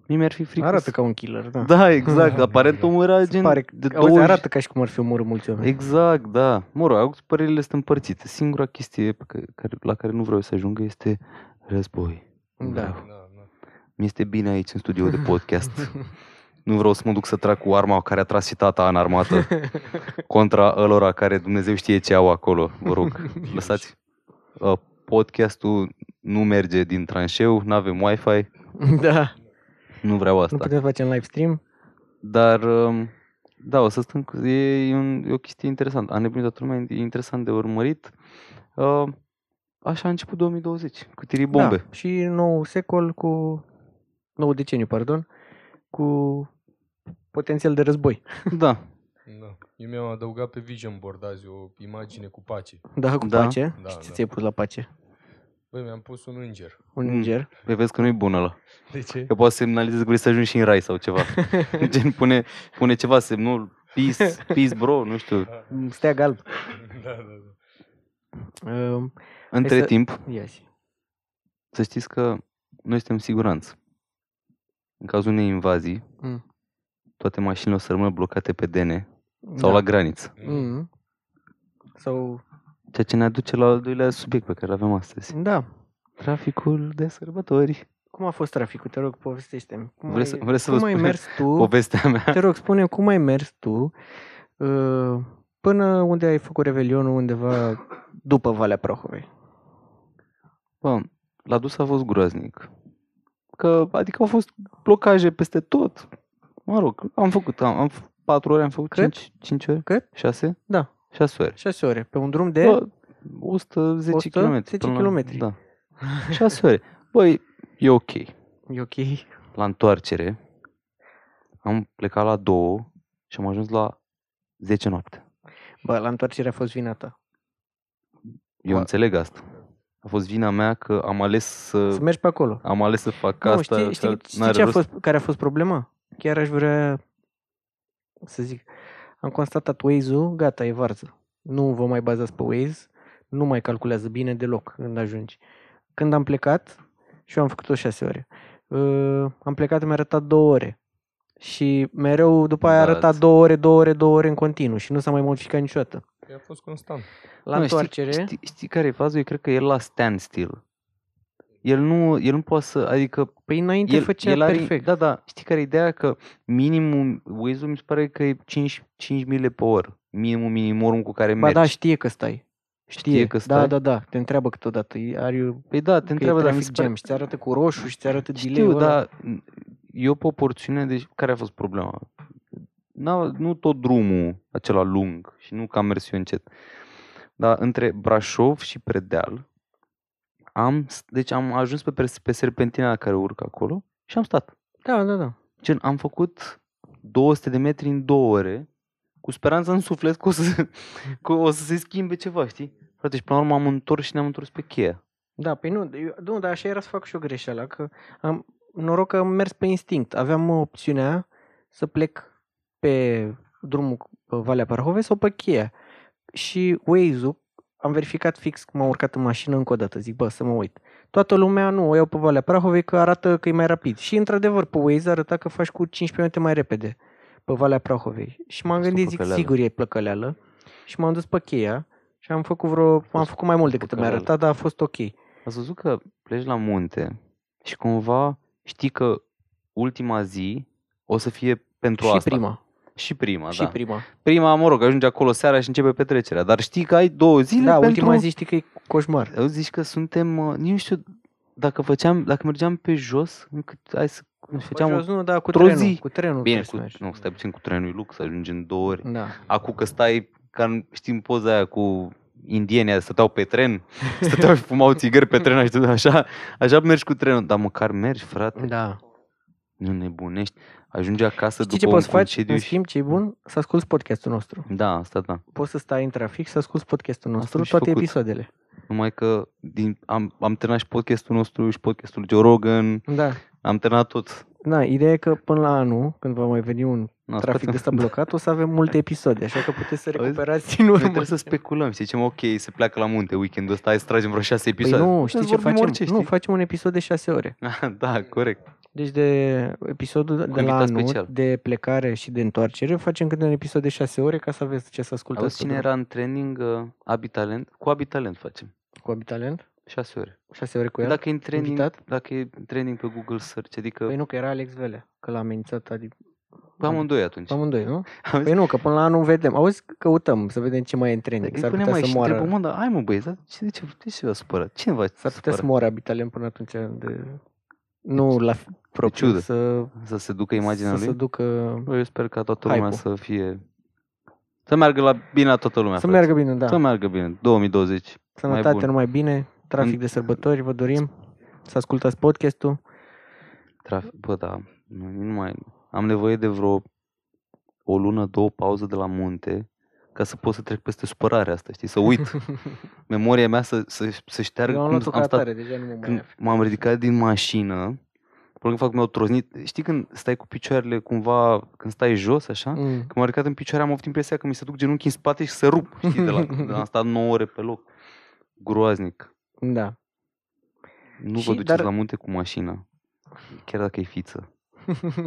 mie mi-ar fi frică Arată să- ca un killer, da. Da, exact. Aparent omul era Se gen pare, de auzi, 20... arată ca și cum ar fi omorât mulți oameni. Exact, da. Mă rog, acum părerile sunt împărțite. Singura chestie pe care, care- la care nu vreau să ajungă este război. Nu Da. vreau. Da, da. Mi-este bine aici în studio de podcast. nu vreau să mă duc să trag cu arma care a tras și tata în armată contra ălora care Dumnezeu știe ce au acolo. Vă rog, lăsați. Uh, podcastul nu merge din tranșeu, nu avem Wi-Fi, da. Nu vreau Nu asta. putem face în live stream? Dar, um, da, o să stăm cu... E, e, un, e o chestie interesantă. A nebunit toată lumea, e interesant de urmărit. Uh, așa a început 2020, cu tirii bombe. Da. Și nou secol cu... Nou deceniu, pardon. Cu potențial de război. Da. da. Eu mi-am adăugat pe Vision Board azi o imagine cu pace. Da, cu Da. pace. Da, și ce da. ți-ai pus la pace? Băi, mi-am pus un înger. Un Mm. înger? Păi vezi că nu e bun ăla. De ce? Că poate să semnalizezi că vrei să ajungi și în rai sau ceva. Gen, pune, pune ceva semnul peace, peace bro, nu știu. Steag alb. da, da, da. Uh, Între să- timp, ia zi. să știți că noi suntem în siguranță. În cazul unei invazii, Mm. toate mașinile o să rămână blocate pe DN sau da. la graniță. Mm. Sau... Ceea ce ne aduce la al doilea subiect pe care îl avem astăzi. Da. Traficul de sărbători. Cum a fost traficul? Te rog, povestește-mi. Cum Vreți ai, să- vreți să cum vă ai spun mers tu? Povestea mea. Te rog, spune cum ai mers tu uh, până unde ai făcut revelionul undeva după Valea Prahovei. Bă, la dus a fost groaznic. Că, adică au fost blocaje peste tot. Mă rog, am făcut, am, am f- patru ore, am făcut Cât? cinci, cinci ore? Cât? Șase? Da, Șase ore. 6 ore. Pe un drum de... Bă, 110 110 km. kilometri. Da. Șase ore. Băi, e ok. E ok. La întoarcere am plecat la două și am ajuns la 10 noapte. Bă, la întoarcere a fost vina ta. Eu Bă. înțeleg asta. A fost vina mea că am ales să, Să mergi pe acolo. am ales să fac Nu, asta. știi, că știi, știi n-are ce a rost. fost, care a fost problema? Chiar aș vrea să zic. Am constatat Waze-ul, gata, e varză. Nu vă mai bazați pe Waze, nu mai calculează bine deloc când ajungi. Când am plecat, și eu am făcut-o șase ore, uh, am plecat, mi-a arătat două ore. Și mereu după aia a Da, arătat ți- două ore, două ore, două ore în continuu și nu s-a mai modificat niciodată. A fost constant. La Nu, întoarcere, Știi, știi, știi care e faza? Eu cred că el la standstill. El nu, el nu poate să, adică păi înainte el, făcea el are, perfect. Da, da, știi care e ideea? Că minimum, Waze-ul mi se pare că e 5, 5 mile pe oră. Minimum minimorul cu care Ba mergi. da, știe că stai. Știe, Știe că Da, stai? da, da. Te întreabă câteodată. Are you Păi da, te că e întreabă, dar mi trafic se pare... jam și ți arată cu roșu și ți arată delay Știu, dar e o proporțiune, deci care a fost problema? N-a, nu tot drumul acela lung și nu că am mers eu încet. Dar între Brașov și Predeal am, s- deci am ajuns pe, pers- pe serpentina care urcă acolo și am stat. Da, da, da. Gen, am făcut 200 de metri în două ore cu speranța în suflet că o să, că o să se schimbe ceva, știi? Frate, și până la urmă am întors și ne-am întors pe cheia. Da, păi nu, eu, nu, dar așa era să fac și o greșeală, că am noroc că am mers pe instinct. Aveam opțiunea să plec pe drumul pe Valea Parhove sau pe Cheia. Și Waze-ul, am verificat fix, m-am urcat în mașină încă o dată, zic, bă, să mă uit. Toată lumea, nu, o iau pe Valea Prahovei că arată că e mai rapid. Și într-adevăr, pe Waze arăta că faci cu 15 minute mai repede pe Valea Prahovei. Și m-am Asta o gândit, zic, păcăleală. sigur e plăcăleală. Și m-am dus pe Cheia și am făcut vreo, am fost făcut mai mult decât mi-a păcăleală. arătat, dar a fost ok. Ați văzut că pleci la munte și cumva știi că ultima zi o să fie pentru și asta. prima. Și prima, și da. prima. Prima, mă rog, ajunge acolo seara și începe petrecerea. Dar știi că ai două zile Da, pentru... ultima zi știi că e coșmar. Eu zici că suntem, uh, nici nu știu, dacă făceam, dacă mergeam pe jos, încât, hai să, nu știu, Făceam făceam jos, nu, da, cu într-o trenul. zi. Cu trenul Bine, trebuie cu, să mergi. nu, stai puțin cu trenul, e lux, ajungi în două ori. Da. Acum că stai, ca în- știi în poza aia cu indienii aia, stăteau pe tren, stăteau și fumau țigări pe tren, așa, așa, așa mergi cu trenul, dar măcar mergi, frate, Da. Nu nebunești, ajungi acasă Știi ce după un poți să faci? concediu În și... schimb, ce e bun? Să asculti podcastul nostru. Da, asta da. Poți să stai în trafic să asculti podcastul Asta nostru, am și toate făcut. episoadele. Numai că din, am, am terminat și podcastul nostru și podcastul Joe Rogan, Da. am terminat tot. Da, ideea e că până la anul, când va mai veni un Na, trafic sper de că- ăsta blocat, o să avem multe episoade, așa că puteți să Auzi? recuperați în Noi urmă. trebuie să speculăm, știi, zicem, ok, se pleacă la munte weekendul ăsta, hai să tragem vreo șase Păi episoade. nu, Putem știi să ce vorbim facem? Orice, nu, știi? facem un episod de șase ore. da, corect. Deci de episodul de la invitat anul, special. de plecare și de întoarcere, facem câte un episod de șase ore ca să aveți ce să ascultați. Auzi pe cine drum. era în training uh, Abitalent? Cu Abitalent facem. Cu Abitalent? Șase ore. Șase ore cu el? Dacă e în training, invitat? dacă e în training pe Google Search, adică Păi nu, că era Alex Vele, că l-a amenințat, adică pe amândoi atunci. pe amândoi, nu? Auzi? Păi nu, că până la anul vedem. Auzi, căutăm să vedem ce mai e în training. Îi S-ar punem putea mai să și moară, întrebăm, mă, dar hai mă băieți, dar ce, de ce, de ce vă supărat? Cine vă s-ar putea să supără? moară Abitalent până atunci de... Nu la f- propriu, ciudă. să, Să se ducă imaginea să lui? se ducă... Bă, Eu sper ca toată lumea hype-ul. să fie... Să meargă la bine la toată lumea, Să frate. meargă bine, da. Să meargă bine. 2020. Sănătate, bun. numai bine, trafic În- de sărbători, vă dorim. Să ascultați podcastul. Trafic, bă, da. Nu, nu mai... Am nevoie de vreo o lună, două pauză de la munte ca să pot să trec peste supărarea asta, știi? Să uit. Memoria mea să, să, să șteargă Eu am cum luat-o ca am stat atare, deja nu mă mai când afli. m-am ridicat din mașină, probabil fac mi-au troznit. Știi când stai cu picioarele cumva, când stai jos așa? Mm. Când m-am ridicat în picioare am avut impresia că mi se duc genunchii în spate și să rup, știi, de la, de la am stat 9 ore pe loc. Groaznic. Da. Nu Și, vă duceți dar- la munte cu mașina, chiar dacă e fiță.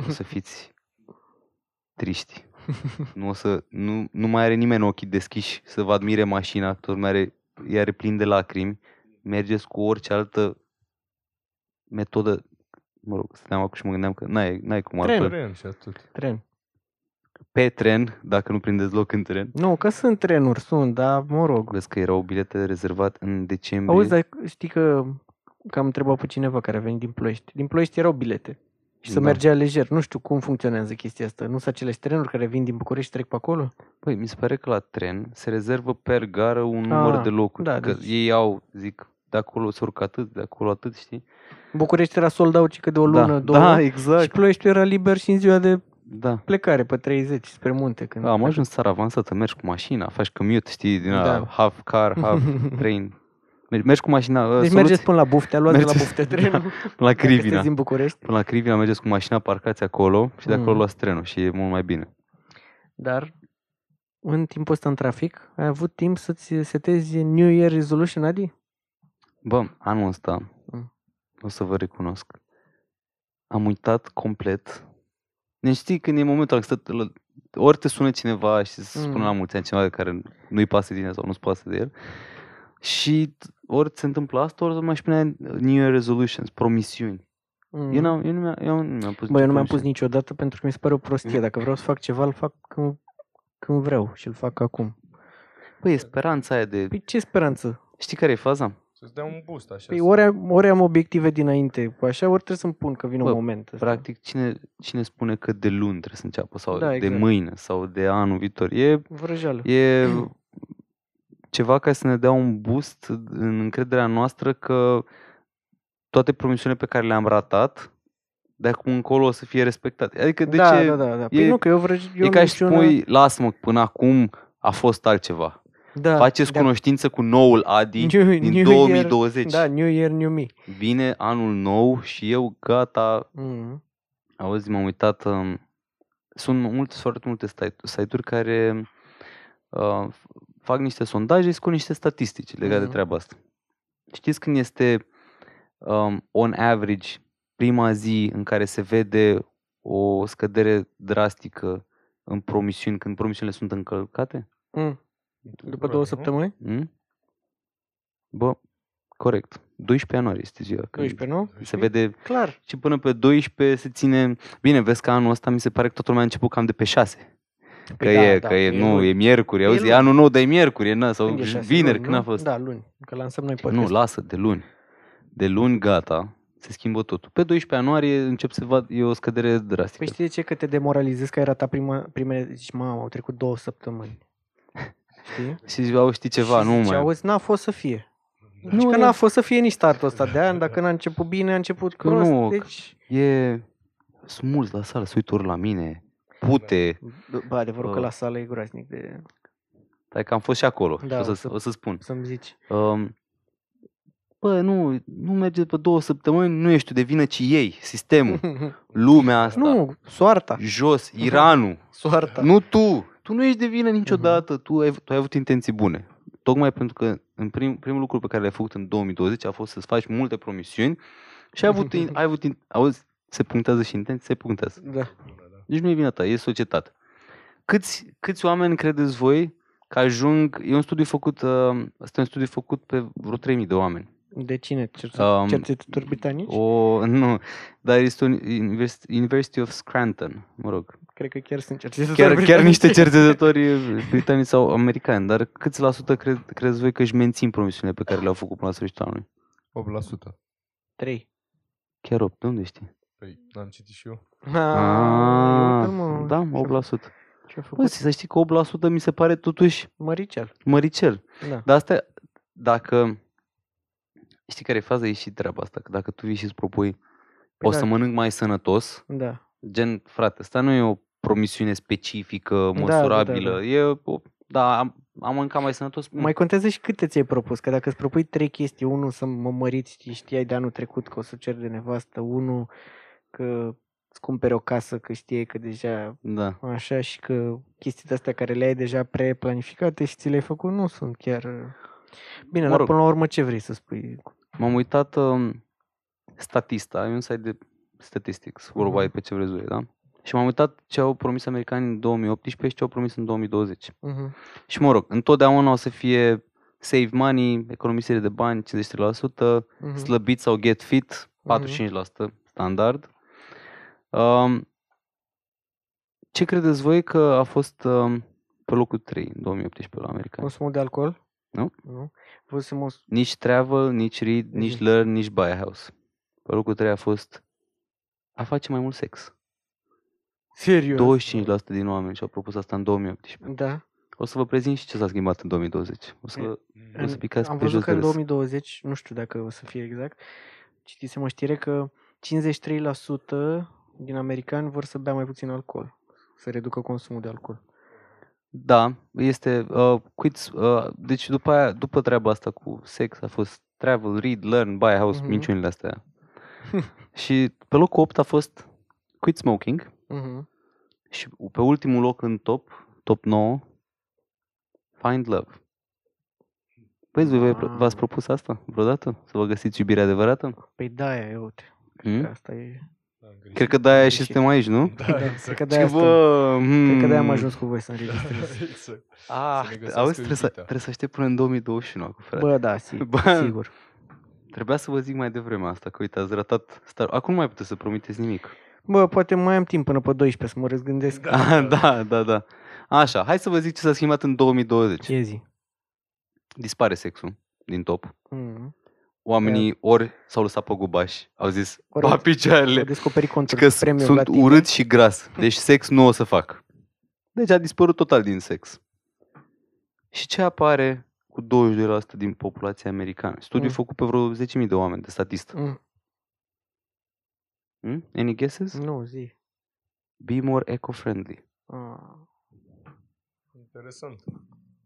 O să fiți triști. Nu, o să, nu, nu mai are nimeni ochii deschiși să vă admire mașina, tot mai are, ea are plin de lacrimi. Mergeți cu orice altă metodă. Mă rog, stăteam acum și mă gândeam că n-ai, n-ai cum Tren. altfel. Tren și atât. Tren. Pe tren, dacă nu prindeți loc în tren. Nu, că sunt trenuri, sunt, dar mă rog. Vezi că erau bilete rezervate în decembrie. Auzi, dar știi că că am întrebat pe cineva care a venit din Ploiești. Din Ploiești erau bilete. Și să Da. mergea lejer. Nu știu cum funcționează chestia asta. Nu sunt aceleași trenuri care vin din București și trec pe acolo? Păi, mi se pare că la tren se rezervă per gară un număr Ah, de locuri. da, că deci- ei au, zic, de acolo se urcă atât, de acolo atât, știi? București era sold out și că de o lună, da, două. da, Și exact. Ploiești era liber și în ziua de Da. plecare pe 30 spre munte. Când Da, am ajuns țara avansată, mergi cu mașina, faci commute, știi, din Da. da. half car, half train. Mergi, mergi cu mașina, uh, Deci soluții- mergeți până la Buftea, luați de la Mergeți- Buftea trenul. până la dacă Crivina. sunteți din București. Până la Crivina mergeți cu mașina, parcați acolo și de acolo Mm. luați trenul și e mult mai bine. Dar în timpul ăsta în trafic, ai avut timp să-ți setezi New Year Resolution, Adi? Bă, anul ăsta, Mm. o să vă recunosc, am uitat complet. Deci știi când e momentul ăla, că stă, ori te sună cineva și să spună Mm. la mulți ani cineva de care nu-i pasă de tine sau nu-ți pasă de el și t- ori se întâmplă asta, ori mai spune New Year Resolutions, promisiuni. Mm. Eu, n-am, eu nu mi-am, eu nu mi-am pus Bă, eu nu mi-am nicio pus niciodată pentru că mi se pare o prostie. Dacă vreau să fac ceva, îl fac când, când vreau și îl fac acum. Păi e speranța aia de... Păi ce speranță? Știi care e faza? Să-ți dea un boost așa. Păi să- ori am, ori am obiective dinainte, cu așa, ori trebuie să-mi pun că vine Bă, un moment. ăsta. Practic, cine, cine spune că de luni trebuie să înceapă sau Da, de exact. mâine sau de anul viitor? E, Vrăjeală. e ceva care să ne dea un boost în încrederea noastră că toate promisiunile pe care le-am ratat, de acum încolo o să fie respectate. Adică de da, ce? da, da, da. Păi e- nu, că eu vrăj... eu e ca și minciună- spui, lasă-mă, până acum a fost altceva. da, Faceți de- cunoștință cu noul Adi New- din New Year- 2020. Da, New Year, New Me. Vine anul nou și eu gata, Mm. Auzi, m-am uitat, um, sunt multe, foarte multe site- site-uri care uh, f- fac niște sondaje și cu niște statistici legate Mhm. de treaba asta. Știți când este um, on average prima zi în care se vede o scădere drastică în promisiuni, când promisiunile sunt încălcate? Mm. După Curând, două nu? săptămâni? Mm? Bă, corect. 12 ianuarie este ziua. când 12, nu? Se vede Clar. și până pe 12 se ține... Bine, vezi că anul ăsta mi se pare că toată lumea a început cam de pe 6. Că Păi da, e, da, că e, e nu, luni. e miercuri, E auzi, e luni. anul nou, dar e miercuri, e, na, sau Când e șase vineri, luni, când a nu? fost. Da, luni. Că lansăm noi nu, podcast. lasă, de luni. De luni, gata, se schimbă totul. Pe 12 ianuarie încep să vad, e o scădere drastică. Păi știi de ce? Că te demoralizezi că ai ratat prima, primele... Zici, mamă, au trecut două săptămâni. Știi? Și zici, au, știi ceva, și nu zici, mai... auzi, n-a fost să fie. Da. Nu, Nu, că e- n-a fost să fie nici startul ăsta de an, dacă n-a început bine, a început Că prost. nu, Deci, E... Sunt mulți la sală, se uită ori la mine, pute. bă, adevărul că Bă. la sală e groaznic de... Hai că am fost și acolo, Da, o, o să, să- o să spun. Să-mi zici. Um, bă, nu, nu merge pe două săptămâni, nu ești tu de vină, ci ei, sistemul, lumea asta, nu, soarta. jos, Iranul, Soarta. nu tu. Tu nu ești de vină niciodată, tu, ai, tu ai avut intenții bune. Tocmai pentru că în prim, primul lucru pe care l-ai făcut în 2020 a fost să-ți faci multe promisiuni și ai avut, in- ai avut in- auzi, se punctează și intenții, se punctează. Da. Deci nu e vina ta, e societate. Câți, câți oameni credeți voi că ajung, e un studiu făcut, uh, asta e un studiu făcut pe vreo 3000 de oameni. De cine? Cerce- Um, Cercetători britanici? O, nu, dar este un University, University of Scranton, mă rog. Cred că chiar sunt cercetători Chiar, chiar britanici. niște cercetători britanici sau americani, dar câți la sută cred, credeți voi că își mențin promisiunile pe care le-au făcut până la sfârșitul anului? 8%. Trei. Chiar 8, de unde știi? Păi, n-am citit și eu. Ah, uite-l, mă. da, Ce-a 8%. Ce-a Bă, făcut? să știi că 8% mi se pare totuși Măricel. măricel. Da. Dar asta, dacă, știi care e faza? E și treaba asta, că dacă tu vii și îți propui, Păi o da. să mănânc mai sănătos, Da. gen, frate, asta nu e o promisiune specifică, Da, da, da, măsurabilă, da. e, o, da, am, am mâncat mai sănătos, Mai contează și câte ți-ai propus, că dacă îți propui trei chestii, unul să mă măriți, știi, știai de anul trecut că o să cer de nevastă, unul că îți cumperi o casă, că știai că deja da. așa și că chestiile astea care le ai deja pre-planificate și ți le-ai făcut nu sunt chiar... uh, Bine, Mă dar rog. până la urmă ce vrei să spui? M-am uitat um, Statista, e un site de statistics worldwide Mhm. pe ce vreți voi, da? Și m-am uitat ce au promis americanii în 2018 și ce au promis în 2020. Mhm. Și mă rog, întotdeauna o să fie save money, economisire de bani 53%, Mhm. slăbit sau get fit 45% standard. Um, ce credeți voi că a fost um, pe locul 3 în 2018 la americani? Consumul de alcool? Nu? Nu? Văzusem o... Nici travel, nici read, nici Mhm. learn, nici buy a house. Pe locul 3 a fost a face mai mult sex. Serios? 25% din oameni și-au propus asta în 2018. Da. O să vă prezint și ce s-a schimbat în 2020. O să, E, o să În- picați Am pe văzut jos că de în râs. 2020, nu știu dacă o să fie exact, citisem o știre că 53% din americani vor să bea mai puțin alcool, să reducă consumul de alcool. Da, este uh, quits, uh, deci după aia, după treaba asta cu sex a fost travel, read, learn, buy a house, Mhm. minciunile astea. și pe locul 8 a fost quit smoking Mhm. și pe ultimul loc în top, top 9, find love. Păi, voi v- v-ați Wow. propus asta vreodată? Să vă găsiți iubirea adevărată? Păi da, ia uite. Hmm? Că Asta e... Da, greșit. Cred că de-aia și greșit. suntem aici, nu? Da, Da, cred exact. că Și de-aia, că, stăm. bă, Cred că de-aia am hmm. ajuns cu voi să înregistrez. exact. Ah, Să ne găsească auzi, trebuie să, iubita. trebuie să aștept până în 2021 acum, frate. Bă, da, sigur. Bă. sigur. Trebuia să vă zic mai devreme asta, că uite, ați ratat Star... Acum nu mai puteți să promiteți nimic. Bă, poate mai am timp până pe 12 să mă răzgândesc. Da. Da, da, da, da. Așa, hai să vă zic ce s-a schimbat în 2020. Ce zi? Dispare sexul din top. Mm. Oamenii ori s-au lăsat pe gubași, au zis, Ori ba au- picioarele, Au descoperit contul că premium sunt la tine. urât și gras, deci sex nu o să fac. Deci a dispărut total din sex. Și ce apare cu 22% din populația americană? Studiu Mm. făcut pe vreo 10.000 de oameni de statist. Mm. Hmm? Any guesses? Nu, zi. Be more eco-friendly. Ah. Interesant.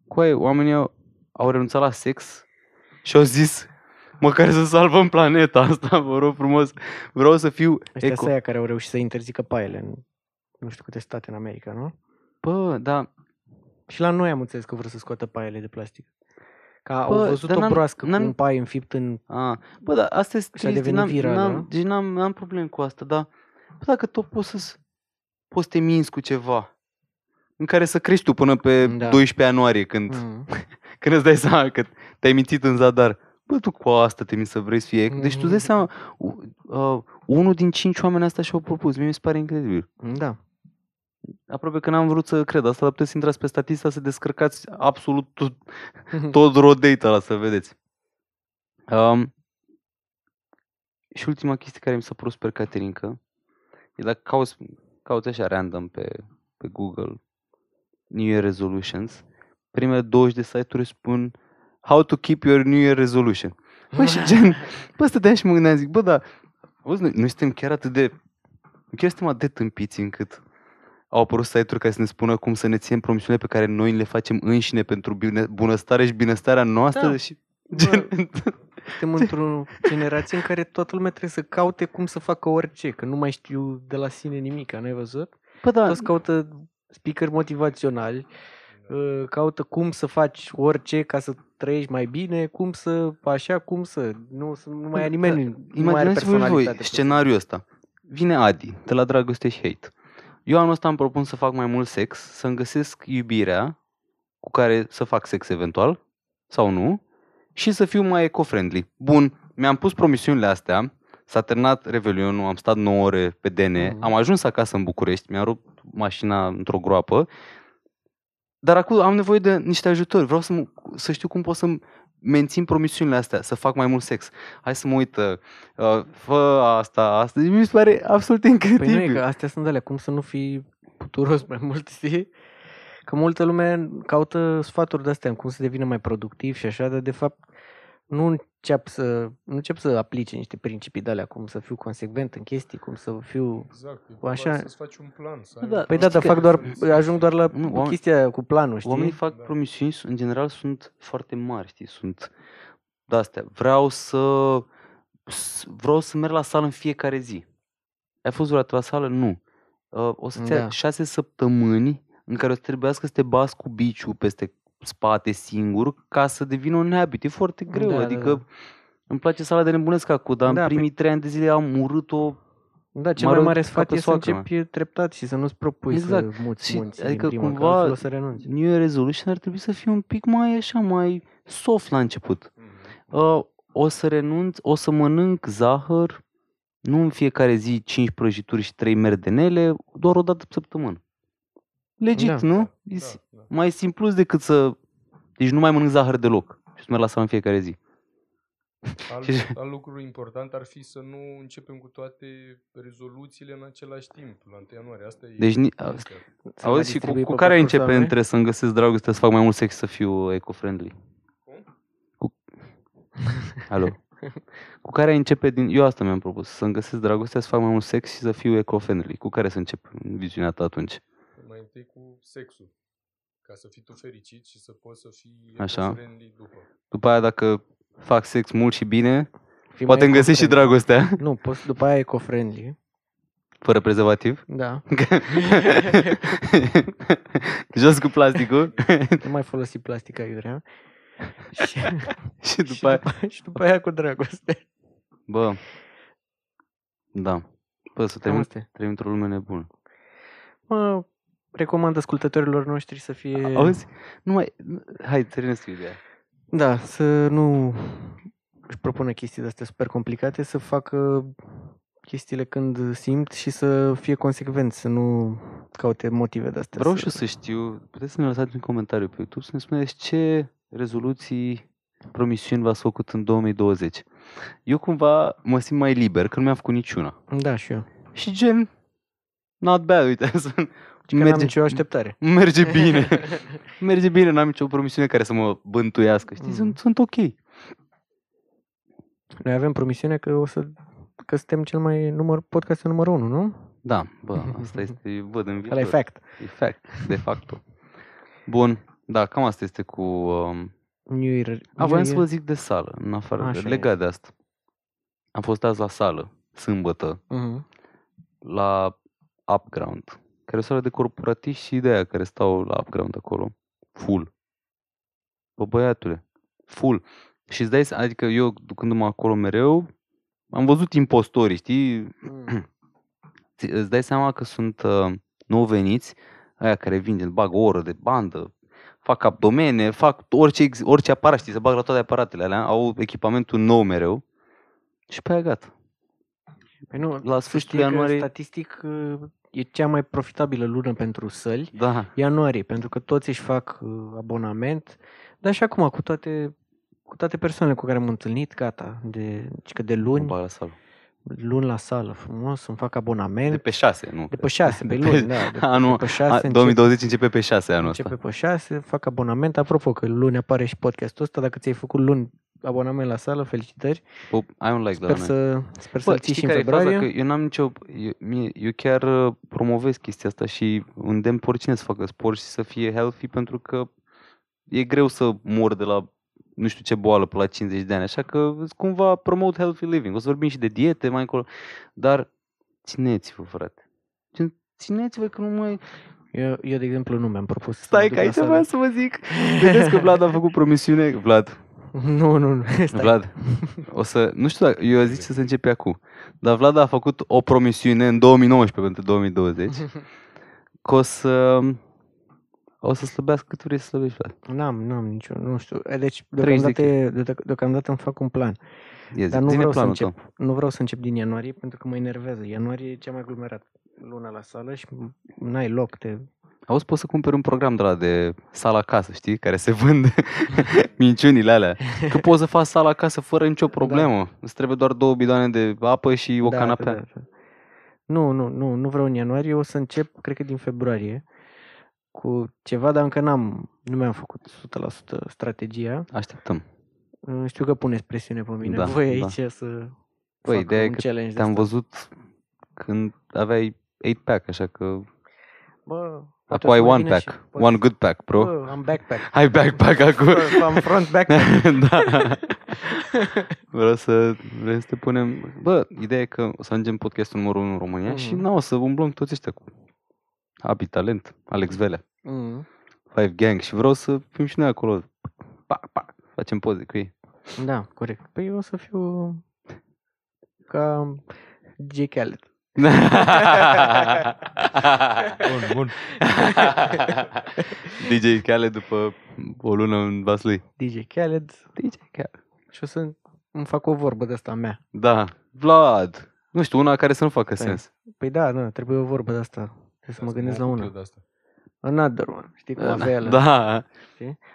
Coai, oamenii au, au renunțat la sex și au zis măcar să salvăm planeta asta, vă rog frumos. Vreau să fiu Ăștia eco. sunt aia care au reușit să interzică paiele în nu știu câte state în America, nu? Bă, da, Și la noi am înțeles că vor să scoată paiele de plastic. Că au Bă, văzut dar o n-am- broască cu n-am- un pai înfipt în... a, bă, da, asta e Și a trist, devenit n-am, virală. n-am, deci n-am, n-am probleme cu asta, dar bă, dacă tot poți să poți să te minți cu ceva în care să crești tu până pe Da. 12 ianuarie când, Mm. când îți dai seama că te-ai mințit în zadar. Bă, tu cu asta te minți să vrei să fie eco. Deci tu îți dai Mhm. seama, u- uh, unul din cinci oameni asta și-au propus. Mie mi se pare incredibil. Da. Aproape că n-am vrut să cred asta, dar puteți să intrați pe statista să descărcați absolut tot, tot raw data ăla să vedeți. Um, și ultima chestie care mi s-a părut super caterincă e dacă cauți, cauți așa random pe, pe Google New Year Resolutions, primele 20 de site-uri spun How to keep your New Year resolution. Bă, și gen, bă, stăteam și mă gândeam, zic, bă, dar, auzi, noi, noi suntem chiar atât de, chiar suntem atât de tâmpiți încât au apărut site-uri care să ne spună cum să ne ținem promisiunile pe care noi le facem înșine pentru bine, bunăstare și binăstarea noastră Da. și Bă, gen, Suntem într-o generație în care toată lumea trebuie să caute cum să facă orice, că nu mai știu de la sine nimic, n-ai văzut? bă, da, Toți caută speaker motivaționali, uh, caută cum să faci orice ca să trăiești mai bine, cum să, așa, cum să, nu, să- nu mai Da, ai nimeni, nu mai are Imaginați-vă voi personalitate. scenariul ăsta. Vine Adi, de la Dragoste și Hate. Eu anul ăsta îmi propun să fac mai mult sex, să-mi găsesc iubirea cu care să fac sex eventual, sau nu, și să fiu mai eco-friendly. Bun, mi-am pus promisiunile astea, s-a terminat Revelionul, am stat 9 ore pe DN, Mhm. am ajuns acasă în București, mi-am rupt mașina într-o groapă, dar acum am nevoie de niște ajutori. Vreau să, mă- să știu cum pot să mențin promisiunile astea, să fac mai mult sex. Hai să mă uit, uh, uh, fă asta, asta. Mi se pare absolut Păi incredibil. nu e că astea sunt alea, cum să nu fii puturos mai mult, știi? Că multă lume caută sfaturi de-astea, cum să devină mai productiv și așa, dar de fapt nu încep să, nu încep să aplice niște principii de alea, cum să fiu consecvent în chestii, cum să fiu... Exact. E Așa- Așa... să-ți faci un plan. Să ai Da, un Păi plan. da, dar că- fac doar, Să- ajung doar la Nu, oameni- chestia cu planul, știi? Oamenii fac Da. promisiuni, în general sunt foarte mari, știi, sunt de astea. Vreau să s- vreau să merg la sală în fiecare zi. Ai fost vreodată la sală? Nu. Uh, o să-ți ia Da. șase săptămâni în care o să trebuiască să te bați cu biciul peste spate singur ca să devină un habit. E foarte greu, Da, da, adică da. îmi place sala de nebunesc acum, dar Da, în păi- primii trei ani de zile am urât-o Da, cel mă mai rog, mare ca sfat pe e să soacră mea. începi treptat și să nu-ți propui Exact. să muți Și, munți adică, din prima, cumva, că altfel o să renunți. New Year Resolution ar trebui să fie un pic mai așa, mai soft la început. Mhm. Uh, o să renunț, o să mănânc zahăr, nu în fiecare zi 5 prăjituri și 3 merdenele, doar o dată pe săptămână. Legit, Da. nu? Da, E si- da. mai simplu decât să... Deci nu mai mănânc zahăr deloc. și să merg la sală în fiecare zi. Alt, Și- alt lucru important ar fi să nu începem cu toate rezoluțiile în același timp, la 1 ianuarie. Asta e Deci ni- chestia. Se va Auzi, și cu, distribui cu pe care parcursul începe anului? între să-mi găsesc dragoste, să fac mai mult sex și să fiu eco-friendly? Cum? Cu... Alo? Cu care începe din... Eu asta mi-am propus, să-mi găsesc dragostea, să fac mai mult sex și să fiu eco-friendly. Cu care să încep în viziunea ta atunci? Mai întâi cu sexul. Ca să fii tu fericit și să poți să fii Așa. eco-friendly după. După aia, dacă fac sex mult și bine, Fii poate mai îmi găsești și eco-friendly. dragostea, Nu, poți după aia eco-friendly. fără prezervativ. Da. Jos cu plasticul Nu mai folosi plastica iurea. Și, și și, după aia... după, și după aia cu dragoste. Bă, da. Bă, să Cam trăim, asta e. trăim într-o lume nebună. Mă, recomand ascultătorilor noștri să fie... Auzi? Nu mai... Hai, termină ideea. Da, să nu își propună chestii de-astea super complicate, să facă chestiile când simt și să fie consecvenți, să nu caute motive de-astea. Vreau să... și eu să știu, puteți să ne lăsați un comentariu pe YouTube să ne spuneți ce rezoluții, promisiuni v-ați făcut în 2020. Eu cumva mă simt mai liber, că nu mi-am făcut niciuna. Da, și eu. Și gen, not bad, uite, sunt- Că n-am merge, nicio așteptare. merge bine. merge bine, n-am nicio promisiune care să mă bântuiască. Știi, Mm. sunt, sunt ok. Noi avem promisiunea că o să că suntem cel mai număr, podcastul numărul 1, nu? Da, bă, asta este, văd în viitor. Ăla e fact. E fact, de facto. Bun, da, cam asta este cu... Um, New Year. A, New voiam să Year. vă zic de sală, în afară de, Așa legat de asta. Am fost azi la sală, sâmbătă, Mhm. la Upground, care e o sală de corporatiști și ideea care stau la Upground acolo. Full. Bă, băiatule, full. Și îți dai, se- adică eu, ducându-mă acolo mereu, am văzut impostorii, știi? Mm. Ți- Îți dai seama că sunt uh, nou veniți, aia care vin, gen, bag o oră de bandă, fac abdomene, fac orice, ex- orice aparat, știi, se bag la toate aparatele alea, au echipamentul nou mereu și pe aia gata. Păi nu, La să sfârșitul știi că ianuarie- statistic uh, e cea mai profitabilă lună pentru săli. Da, Ianuarie, pentru că toți își fac uh, abonament. Dar și acum, cu toate, cu toate persoanele cu care am întâlnit, gata, de, ci că de mă luni, bag la sală. Luni la sală, frumos, îmi fac De abonament. pe șase, nu? De pe șase, pe de pe- luni, da. De, Anul, de pe a, șase încep, 2020 începe pe șase anul începe ăsta. pe șase, fac abonament. Apropo că luni apare și podcastul ăsta, dacă ți-ai făcut luni abonament la sală, felicitări. Bă, ai un like de la Sper noi. să, sper să-l Bă, ții și știi în care e faza? februarie. Că eu n-am nicio... Eu, mie, eu chiar uh, promovez chestia asta și îndemn pe oricine să facă sport și să fie healthy pentru că e greu să mor de la nu știu ce boală pe la 50 de ani, așa că cumva promote healthy living. O să vorbim și de diete mai încolo, dar țineți-vă, frate. Gen, Țineți-vă că nu mai... Eu, eu, de exemplu, nu mi-am propus să mă Stai duc că la aici sală. vreau să vă zic. Vedeți că Vlad a făcut promisiune. Vlad, Nu, nu, nu. Stai. Vlad, o să, nu știu dacă, eu zic să se începe acum, dar Vlad a făcut o promisiune în 2019 pentru 2020 că o să, o să slăbească cât vrei să slăbești, Vlad. N-am, n-am nicio, nu știu. E, Deci, Trei deocamdată, e- de- deocamdată îmi fac un plan. Ia zi, Dar nu zi-ne vreau să planul încep. tău. Nu vreau să încep din ianuarie pentru că mă enervează. Ianuarie e cea mai aglomerat luna la sală și n-ai loc. Te... Auzi, poți să cumperi un program de la de sala acasă, știi, care se vând minciunile alea. Că poți să faci sala acasă fără nicio problemă. Îți trebuie doar două bidoane de apă și o Da, canapea. Da, da, da. Nu, nu, nu, nu vreau în ianuarie. O să încep, cred că din februarie, cu ceva, dar încă n-am, nu mi-am făcut 100% strategia. Așteptăm. Uh, Știu că puneți presiune pe mine. Da, Voi da. aici să Păi, fac ideea e un că challenge de Te-am asta. văzut când aveai 8-pack, așa că Bă, poate acum o ai să mai one vină și- pack, poate one să- good pack, bro. Bă, am backpack. Ai backpack acum. Bă, am front backpack. da. Vreau să, vrem să te punem... Bă, ideea e că o să ajungem podcastul numărul 1 în România și Mhm. nu o să umblăm cu toți ăștia cu Abi Talent, Alex Velea, Mm. Five Gang și vreau să fim și noi acolo. Pa, pa, facem poze cu ei. Da, corect. Păi eu o să fiu ca DJ Khaled. Bun, bun. DJ Khaled după o lună în Vaslui. DJ Khaled DJ Khaled. și o să îmi fac o vorbă de asta a mea. Da, Vlad. Nu știu, una care să nu facă Stai. sens. Păi da, da, trebuie o vorbă de asta. Trebuie să mă gândesc la ocup una. eu de asta. Another one. Știi cum avea ăla? Da,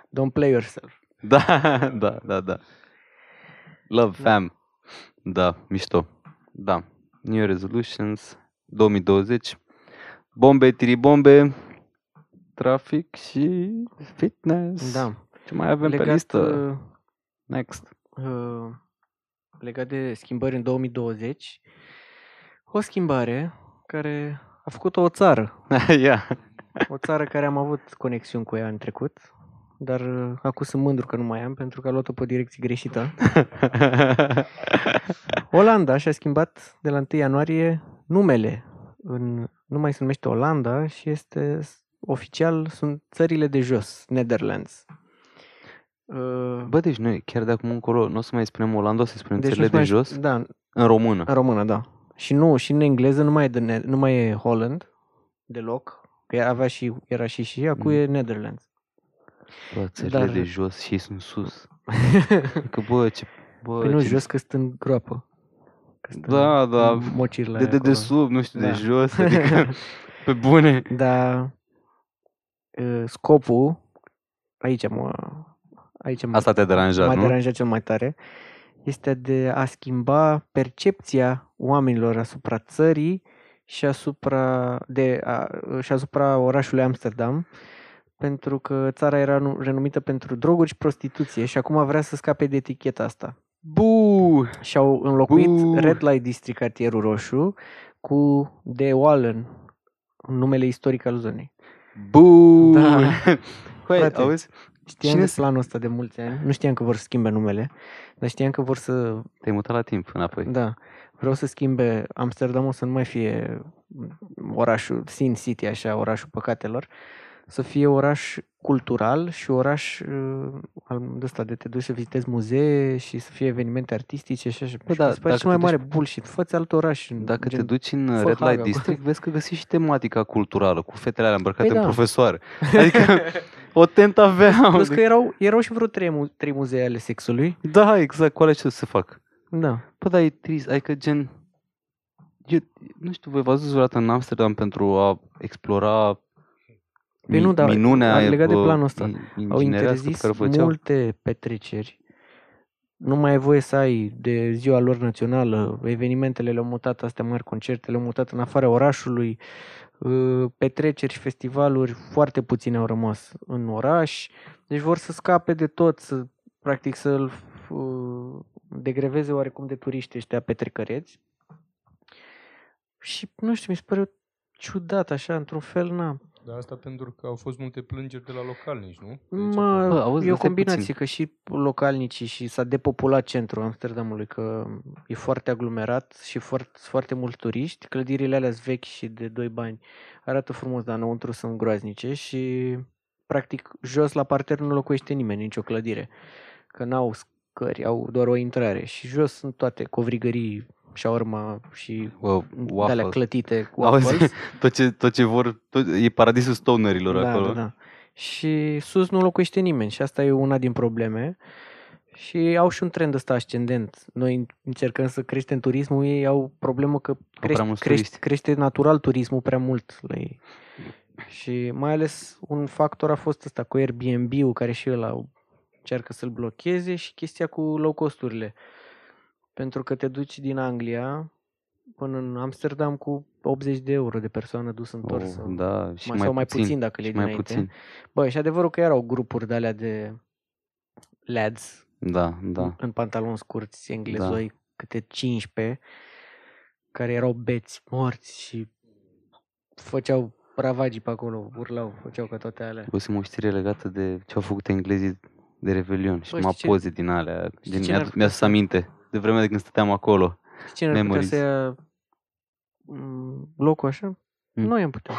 Don't play yourself. Da, da, da, da. Love Da. fam. Da, mișto. Da. New Year Resolutions 2020. Bombe, tiribombe, trafic și fitness. Da. Ce mai avem pe Legat, listă? uh, Next. uh, legat de schimbări în 2020, o schimbare care a făcut o țară. Ia. O țară care am avut conexiuni cu ea în trecut, dar uh, acum sunt mândru că nu mai am pentru că a luat-o pe o direcție greșită. Olanda și-a schimbat de la 1 ianuarie numele. În, nu mai se numește Olanda și este oficial sunt țările de jos, Netherlands. Uh, Bă, deci noi chiar de acum încolo nu o să mai spunem Olanda, o să spunem deci țările nu de se mai- jos Da, în română. în română, da. Și nu, și în engleză nu mai e, de ne- nu mai e Holland deloc, că avea și, era și și, acum Mm. e Netherlands. Bă, țările Dar- de jos și ei sunt sus. Că bă, ce... Bă, Păi nu, ce... jos că sunt în groapă. Că sunt Da, în- da, în Mocirile De, de, de acolo. sub, nu știu, de Da. jos, adică pe bune. Dar uh, scopul, aici mă, aici mă, Asta te-a deranjat, m-a nu? deranjat cel mai tare, este de a schimba percepția oamenilor asupra țării și asupra, de, a, și asupra orașului Amsterdam, pentru că țara era nu- renumită pentru droguri și prostituție și acum vrea să scape de eticheta asta. Bu! Și au înlocuit Bu! Red Light District, cartierul roșu, cu De Wallen, numele istoric al zonei. Bu! Da. Păi, Frate. auzi? Știam Cine de se- planul ăsta de mulți ani. Nu știam că vor să schimbe numele, dar știam că vor să... Te-ai mutat la timp înapoi. Da, vreau să schimbe Amsterdamul să nu mai fie orașul Sin City, așa, orașul păcatelor, să fie oraș cultural și oraș uh, al de ăsta de te duci să vizitezi muzee și să fie evenimente artistice și așa. Bă, Și da, mi se pare dacă cel mai te mare duci- bullshit. Fă-ți alt oraș. Dacă te gen- duci în fă Red Haga Light cu- District, vezi că găsești și tematica culturală, cu fetele alea îmbrăcate Păi în da. profesoare. Adică o tent aveau. Plus că erau, erau și vreo trei, mu- trei muzee ale sexului. Da, exact, cu alea ce să fac. Da. Bă, dar e trist, adică gen... Eu, nu știu, voi v-ați dus vreodată în Amsterdam pentru a explora Păi nu, dar minunea legat de bă, planul ăsta, in- Au inginerească pe interzis care o făceau. multe petreceri. Nu mai ai voie să ai de ziua lor națională, evenimentele le-au mutat, astea mari, concertele le-au mutat în afara orașului, uh, petreceri și festivaluri foarte puține au rămas în oraș, deci vor să scape de tot, să practic să-l uh, degreveze oarecum de turiști ăștia petrecăreți. Și nu știu, mi se pare ciudat așa, într-un fel, na, Dar asta pentru că au fost multe plângeri de la localnici, nu? Deci, Mă, Bă, auzi, e o ăsta e combinație, puțin. că și localnicii și s-a depopulat centrul Amsterdamului, că e foarte aglomerat și foarte, foarte mulți turiști. Clădirile alea sunt vechi și de doi bani. Arată frumos, dar înăuntru sunt groaznice și practic jos la parter nu locuiește nimeni, nicio clădire. Că n-au scări, au doar o intrare și jos sunt toate covrigării, shawarma și Bă, de alea waffle. clătite cu Auzi, waffles. tot ce, tot ce vor, tot, e paradisul stonerilor da, acolo. Da, da. Și sus nu locuiește nimeni și asta e una din probleme. Și au și un trend ăsta ascendent. Noi încercăm să creștem turismul, ei au problemă că prea crește, mulți crește, turiști. crește natural turismul prea mult la ei. Și mai ales un factor a fost ăsta cu Airbnb-ul care și ăla încearcă să-l blocheze și chestia cu low costurile. Pentru că te duci din Anglia până în Amsterdam cu 80 de euro de persoană dus întors. Oh, sau- da, și mai, mai, sau mai puțin, puțin dacă le și iei mai dinainte. puțin. Bă, și adevărul că erau grupuri de alea de lads Da, da. în pantaloni scurți englezoi, câte 15, care erau beți, morți și făceau ravagii pe acolo, urlau, făceau ca toate alea. Găsim o știre legată de ce au făcut englezii de Revelion și Bă, numai știi ce- poze din alea. știi Din, ce ne-ar mi-a, putea mi-a sus să- aminte de vremea de când stăteam acolo. Și cine ar putea Memories. să ia mm, locul așa? Mm. Noi am putea.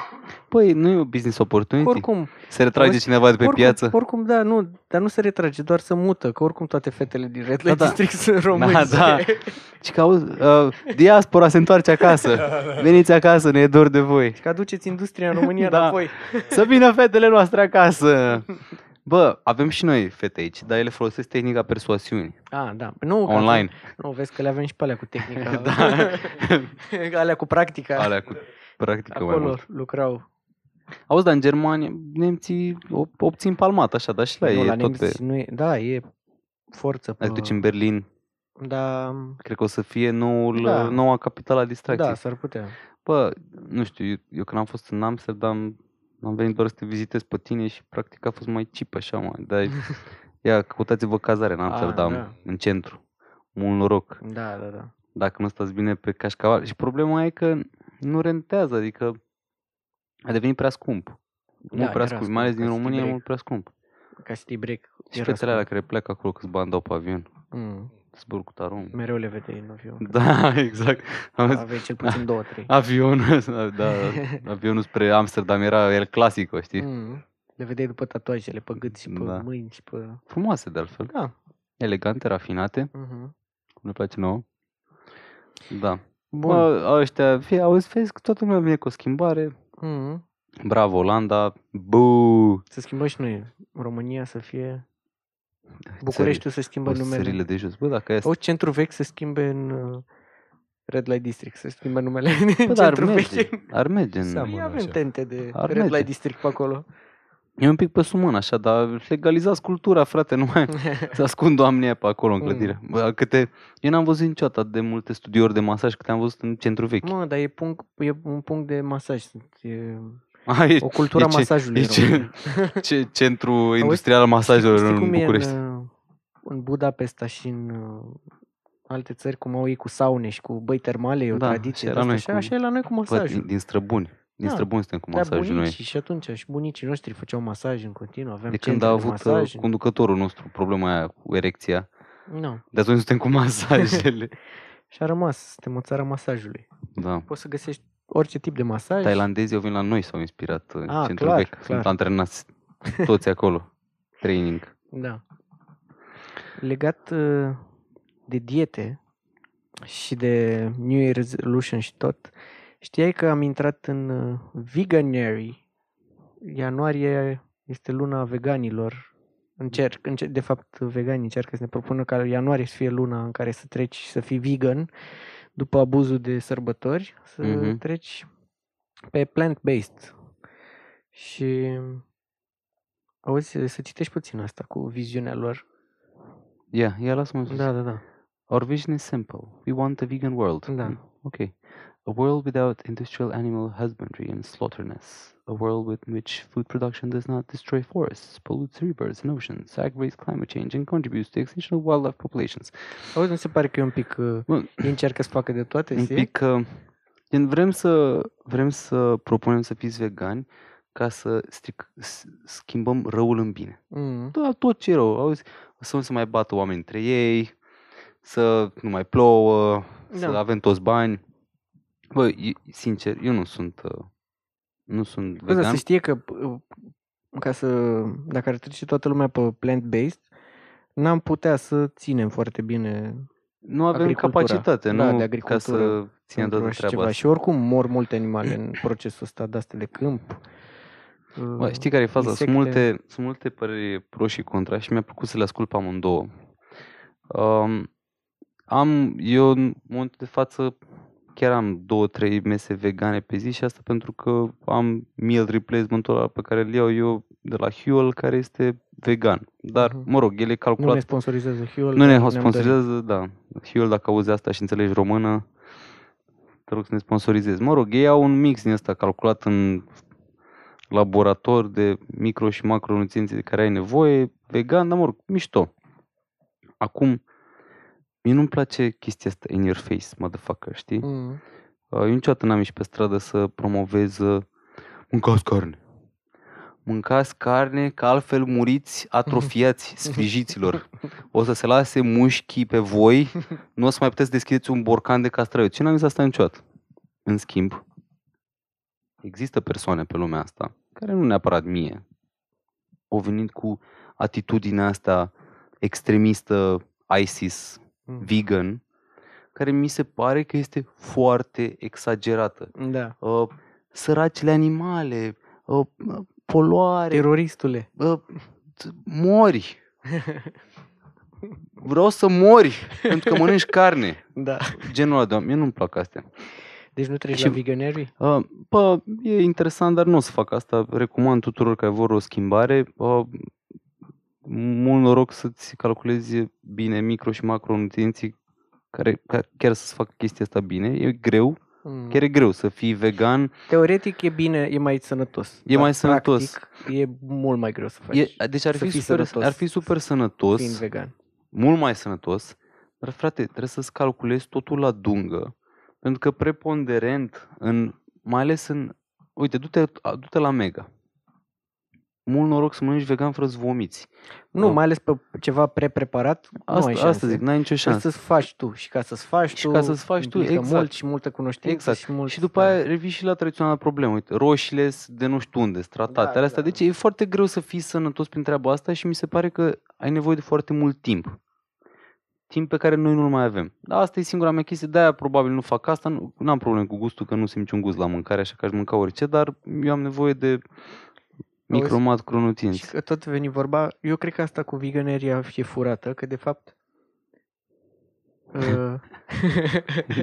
Păi, nu e o business opportunity? Oricum, Se retrage Auzi, cineva de pe oricum, piață? oricum, da, nu, dar nu se retrage, doar să mută, că oricum toate fetele din Red Da, Light da. District sunt români. Da, da. Și că auzi, uh, diaspora se întoarce acasă. Veniți acasă, ne e dor de voi. Că aduceți industria în România Da. înapoi. Să vină fetele noastre acasă. Bă, avem și noi fete aici, dar ele folosesc tehnica persoasiunii. Ah, da. Nu, că Online. Nu, vezi că le avem și pe alea cu tehnica. Da. alea cu practica. Alea cu practică mai Acolo mult. lucrau. Auzi, dar în Germania nemții o- obțin palmat așa, dar și la nu, ei la e tot nemți pe... nu e, da, e forță pe... Dacă duci în Berlin, Da, cred că o să fie noul, Da. noua capitală a distracției. da, s-ar putea. Bă, nu știu, eu, eu când am fost în Amsterdam, am venit doar să te vizitez pe tine și practic a fost mai cheap așa, mă. Dar ia, căutați-vă cazare în Amsterdam, da. în centru. Mult noroc. Da, da, da. Dacă nu stați bine pe cașcaval. Și problema e că nu rentează, adică a devenit prea scump. Mult Da, prea era scump, mai ales scump, din ca city România e break. mult prea scump. Ca city break. Și era fetele alea scump. care pleacă acolo câți bani dau pe avion. Mm. Zbor cu tarom. Mereu le vedeai în avion. Da, exact. Am zis, Aveai cel puțin două, trei. Avionul, da, avionul spre Amsterdam era el clasic, știi? Mm. Le vedeai după tatuajele pe gât și pe Da. mâini și pe... Frumoase de altfel. Da. Elegante, rafinate. Mhm. Cum ne place nouă. Da. Bun. Bă, ăștia, fie, auzi, vezi că toată lumea vine cu o schimbare. Mhm. Bravo, Olanda. Bu! Să schimbăm și noi. România să fie... Bucureștiul să schimbă Țări- numele. țările de jos. Bă, dacă este... O centru vechi să schimbe în uh, Red Light District, să schimbe numele Bă, în dar ar centru merge. vechi. Ar merge. În... Seamănă Păi avem așa. tente de Ar Red merge. Light District pe acolo. E un pic pe sumân, așa, dar legalizați cultura, frate, nu mai să ascund oamenii aia pe acolo în Mm. clădire. Bă, câte... Eu n-am văzut niciodată atât de multe studiouri de masaj câte am văzut în centru vechi. Mă, dar e, punct, e un punct de masaj. E A, e, o cultură a ce- masajului. e în ce- România. ce centru industrial al masajelor Știți în cum e București. în, uh, în Budapesta și în uh, alte țări, cum au ei cu saune și cu băi termale, e o Da, tradiție. și de la asta, noi așa, cu- așa e la noi cu Bă, masajul. din, din străbuni. Din Da. străbuni suntem cu Da, masajul noi. bunicii și atunci și bunicii noștri făceau masaj în continuu, aveam De când centre a de avut masaj. uh, conducătorul nostru problema aia cu erecția, Nu. de atunci suntem cu masajele. Și a rămas, suntem o țară masajului. da. Poți să găsești orice tip de masaj. Tailandezii au venit la noi, s-au inspirat în Ah, centrul clar, vechi. clar. Sunt antrenați toți acolo. Training. Da. Legat uh, de diete și de New Year Resolution și tot, știai că am intrat în uh, Veganuary. Ianuarie este luna veganilor. Încerc, încerc, de fapt, veganii încearcă să ne propună ca ianuarie să fie luna în care să treci și să fii vegan după abuzul de sărbători, să Mhm. treci pe plant-based. Și auzi, să citești puțin asta cu viziunea lor. Yeah, yeah, lasă-mă să Da, da, da. Our vision is simple. We want a vegan world. Da. Mm, Okay. A world without industrial animal husbandry and slaughterness. A world with which food production does not destroy forests, pollutes rivers and oceans, aggravates climate change, and contributes to extinction of wildlife populations. Auzi, nu se pare că e un pic... Uh, Bă, ei încearcă să facă de toate, un zi? pic uh, gen, vrem să vrem să propunem să fiți vegani ca să stric, s- schimbăm răul în bine. Mm. Da, tot ce e rău. Auzi, să nu se mai bată oameni între ei, să nu mai plouă, să Da. avem toți bani. Bă, e- sincer, eu nu sunt uh, nu sunt Bă, dar vegan. să știe că uh, ca să, dacă ar trece toată lumea pe plant-based, n-am putea să ținem foarte bine Nu avem agricultura. capacitate, Da, nu de ca agricultură să ținem pentru toată așa treaba ceva. asta. Și oricum mor multe animale în procesul ăsta de astea de câmp. Bă, Uh, știi care e faza? Sunt insecte. multe, sunt multe păreri pro și contra și mi-a plăcut să le ascult pe amândouă. Um, am, eu în momentul de față chiar am două, trei mese vegane pe zi și asta pentru că am meal replacement-ul ăla pe care îl iau eu de la Huel care este vegan. Dar, Mhm. mă rog, el e Nu calculat ne sponsorizează Huel. Nu ne dar ne-am sponsorizează, da. Huel, dacă auzi asta și înțelegi română, te rog să ne sponsorizezi. Mă rog, ei au un mix din ăsta calculat în laborator de micro și macronutrienți de care ai nevoie, vegan, dar mă rog, mișto. Acum, mie nu-mi place chestia asta in your face, motherfucker, știi? dorit. Mm. Uh, Eu niciodată n-am ieșit pe stradă să promovez uh, mâncați carne. Mâncați carne, că altfel muriți atrofiați sfrijiților. O să se lase mușchii pe voi, nu o să mai puteți deschideți un borcan de castraveți. Ce n-am zis asta niciodată? În schimb, există persoane pe lumea asta, care nu neapărat mie, au venit cu atitudinea asta extremistă ISIS, Mm. vegan, care mi se pare că este foarte exagerată. Da. Uh, săracile animale, uh, poluare, Teroristule. uh, t- mori. Vreau să mori pentru că mănânci carne. Da. Genul ăla de oameni. Mie nu-mi plac astea. Deci nu treci Și- la veganerie? Uh, bă, e interesant, dar nu o să fac asta. Recomand tuturor care vor o schimbare. Uh, mult noroc să-ți calculezi bine micro și macronutrienții care, ca- chiar să-ți facă chestia asta bine. E greu, Mm. chiar e greu să fii vegan. Teoretic e bine, e mai sănătos. E dar mai sănătos. Practic, e mult mai greu să faci. E, deci ar să fi, fii super, sănătos, ar fi super sănătos, fiind vegan. mult mai sănătos, dar frate, trebuie să-ți calculezi totul la dungă. Pentru că preponderent, în, mai ales în... Uite, du-te, du-te la Mega. Mult noroc să mănânci vegan fără să vomiți. Nu, Oh. mai ales pe ceva pre-preparat, nu Asta, ai asta șanse. zic, n-ai nicio Trebuie șansă. să-ți faci tu și ca să-ți faci Și tu ca să-ți faci tu, implică exact. mult și multă cunoștință Exact. și mult Și după aia revii și la tradiționala problemă. Uite, roșiile sunt de nu știu unde, stratate, Da, da, astea. da. Deci e foarte greu să fii sănătos prin treaba asta și mi se pare că ai nevoie de foarte mult timp. Timp pe care noi nu-l mai avem. Da, asta e singura mea chestie, de-aia probabil nu fac asta. Nu am probleme cu gustul, că nu simt niciun gust la mâncare, așa că aș mânca orice, dar eu am nevoie de micro Și macronutrienți. că tot veni vorba, eu cred că asta cu veganeria e furată, că de fapt uh,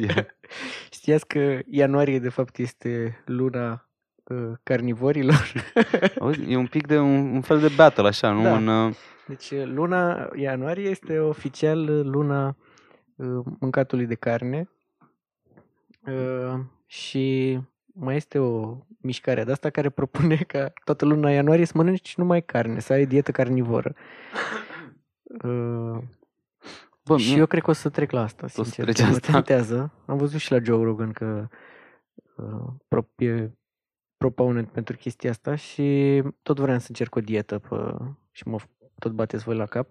Ia. știați că ianuarie de fapt este luna uh, carnivorilor. Auzi, e un pic de un, un fel de battle, așa, nu? Da. Un, uh, Deci uh, luna ianuarie este oficial uh, luna uh, mâncatului de carne uh, și mai este o mișcare de asta care propune ca toată luna ianuarie să mănânci numai carne, să ai dietă carnivoră. Uh, bă, și mie- eu cred că o să trec la asta, să sincer. treci că mă asta? tentează. Am văzut și la Joe Rogan că uh, pro, e proponent pentru chestia asta și tot vreau să încerc o dietă pe, și mă tot bateți voi la cap.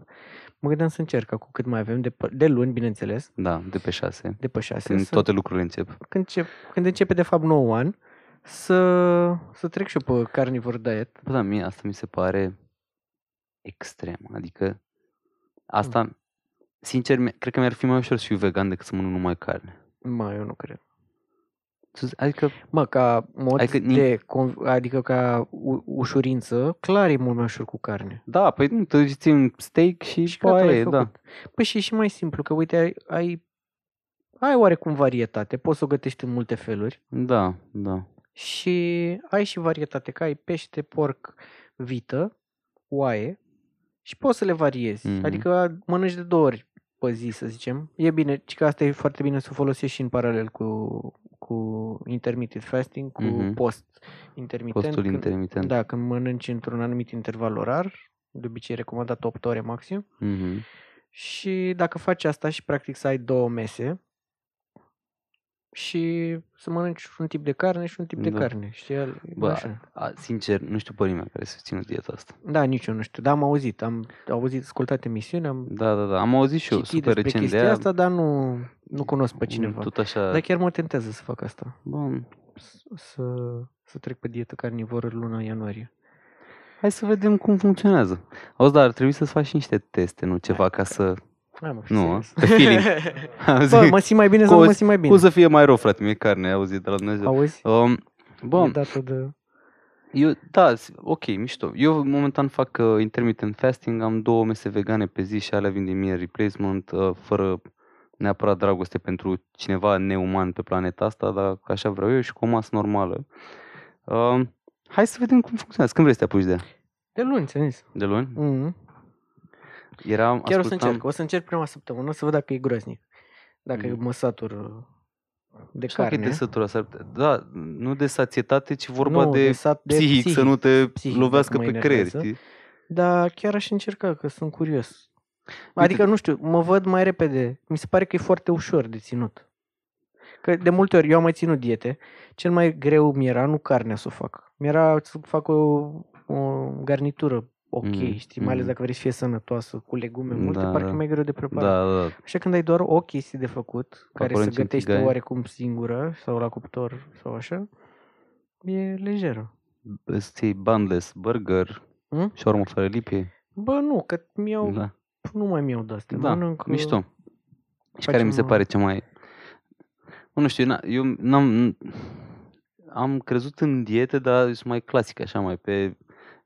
Mă gândeam să încerc cu cât mai avem, de, pe- de luni, bineînțeles, Da, de pe șase. de pe șase. Când să, toate lucrurile încep. când, încep, când începe de fapt nou an, să, să trec și eu pe carnivore diet. Bă, da, mie asta mi se pare extrem. Adică asta, sincer, mi- cred că mi-ar fi mai ușor să fiu vegan decât să mănânc numai carne. Mă, eu nu cred. Tu- Adică, Mă, ca mod Adică ni- de, conv- adică ca u- ușurință, clar e mult mai ușor cu carne. da, păi nu, te ții un steak și, Și și gata, aia l-ai e, da. făcut. Păi și e și mai simplu, că uite, ai, ai, ai oarecum varietate, poți să o gătești în multe feluri Da, da. Și ai și varietate, că ai pește, porc, vită, oaie și poți să le variezi. Mhm. Adică mănânci de două ori pe zi, să zicem. E bine, și că asta e foarte bine să o folosești și în paralel cu, cu intermittent fasting, cu Mhm. post intermitent. Postul când- intermitent. Da, când mănânci într-un anumit interval orar, de obicei recomandat 8 ore maxim. Mhm. Și dacă faci asta și practic să ai două mese și să mănânci un tip de carne și un tip de Da. carne. Știi? el- Bă, așa. a, sincer, nu știu pe nimeni care să țină dieta asta. Da, nici eu nu știu. Dar am auzit. Am auzit, ascultat emisiuni, am Da, da, da. Am auzit și eu citit super despre recent de chestia aia. asta, dar nu, nu cunosc pe cineva. Tot așa. Dar chiar mă tentează să fac asta. Bă, S- Să, să trec pe dietă carnivoră luna ianuarie. hai să vedem cum funcționează. Auzi, dar ar trebui să-ți faci și niște teste, nu ceva ca să... Hai mă, Nu, serios. pe feeling. Bă, mă simt mai bine sau Cum nu mă o- simt mai bine? Cum să fie mai rău, frate, mie carne, ai auzit de la Dumnezeu. Auzi? Um, bă, E dată de... eu, da, s- ok, mișto. Eu momentan fac uh, intermittent fasting, am două mese vegane pe zi și alea vin din meal replacement, uh, fără neapărat dragoste pentru cineva neuman pe planeta asta, dar așa vreau eu și cu o masă normală. Uh, hai să vedem cum funcționează. Când vrei să te apuci de ea? De luni, ți-am zis. De luni? Mm. Era, Chiar o să ascultam- încerc. O să încerc prima săptămână să văd dacă e groaznic. Dacă Mhm. mă satur uh, de Știu că e carne. de sătura, s-ar putea- da, nu de sațietate, ci vorba Nu, de, de sat- de psihic, să psihic, nu te psihic, lovească dacă mă pe creier, enervează. știi? Dar chiar aș încerca, că sunt curios. Adică, nu știu, mă văd mai repede. Mi se pare că e foarte ușor de ținut. Că de multe ori eu am mai ținut diete. Cel mai greu mi era nu carnea să o fac. Mi era să fac o, o garnitură ok, Mhm, știi? Mai ales mhm. dacă vrei să fie sănătoasă, cu legume multe, Da, parcă da. e mai greu de preparat. Da, da, da. Așa când ai doar o chestie de făcut, care Acolo să în gătești tu Centigai. oarecum singură sau la cuptor sau așa, e lejeră. Îți iei bundless, burger, Hm? shawarma fără lipie. Bă, nu, că mi-au, Da, nu mai mi-au de astea. da Mănânc, uh, mișto. Și care mi se facem, pare cea mai... Bă, Nu știu, na- eu n-am... Am crezut în diete, dar sunt mai clasic, așa, mai pe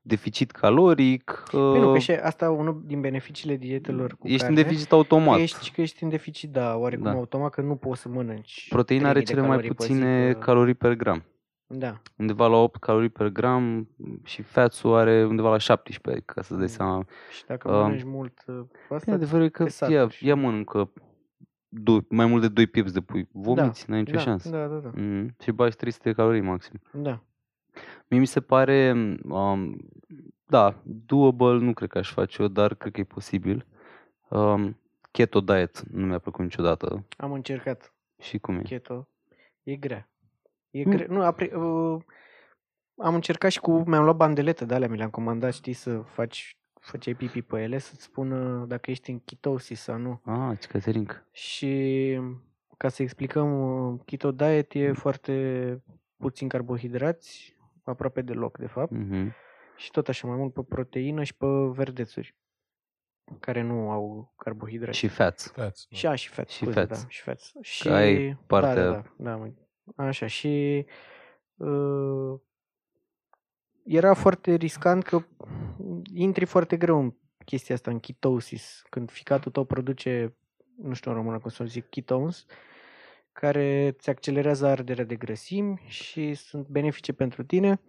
deficit caloric, Păi nu, că uh, și asta unul din beneficiile dietelor cu ești în carne, deficit automat. Că ești, că ești în deficit, da, oarecum Da. automat, că nu poți să mănânci Proteina are 3000 de cele mai calorii pe zi puține pe- calorii per gram. Da, Undeva la 8 calorii per gram și fats-ul are undeva la 17, ca să-ți dai Mm. seama. și dacă Um, mănânci mult, uh, Bine, asta, adevărul e că te ea, saturi. ea mănâncă doi, mai mult de 2 piept de pui. Vomiți, n-ai nicio da, șansă. da, da, da, Mm, și bagi 300 de calorii maxim. da. Mie mi se pare, um, da, doable, nu cred că aș face eu, dar cred că e posibil. Um, keto diet nu mi-a plăcut niciodată. Am încercat Și cum e? keto, e grea. E Mm. grea. Nu, apre, uh, am încercat și cu, mi-am luat bandelete de alea, mi le-am comandat, știi, să faci, făceai pipi pe ele, să-ți spună dacă ești în ketosis sau nu. Ah, ce Caterinca. Și ca să explicăm, uh, keto diet e foarte puțin carbohidrați, aproape deloc, de fapt, Mhm. și tot așa, mai mult pe proteină și pe verdețuri, care nu au carbohidrați. Și fats. Fats, da. Și a, și fats, Și scuze, fats. da, și fats. Și, ai partea- Da, da, da, da, mă. așa, și uh, era foarte riscant că intri foarte greu în chestia asta, în ketosis, când ficatul tău produce, nu știu în română cum să zic, ketones, care îți accelerează arderea de grăsimi și sunt benefice pentru tine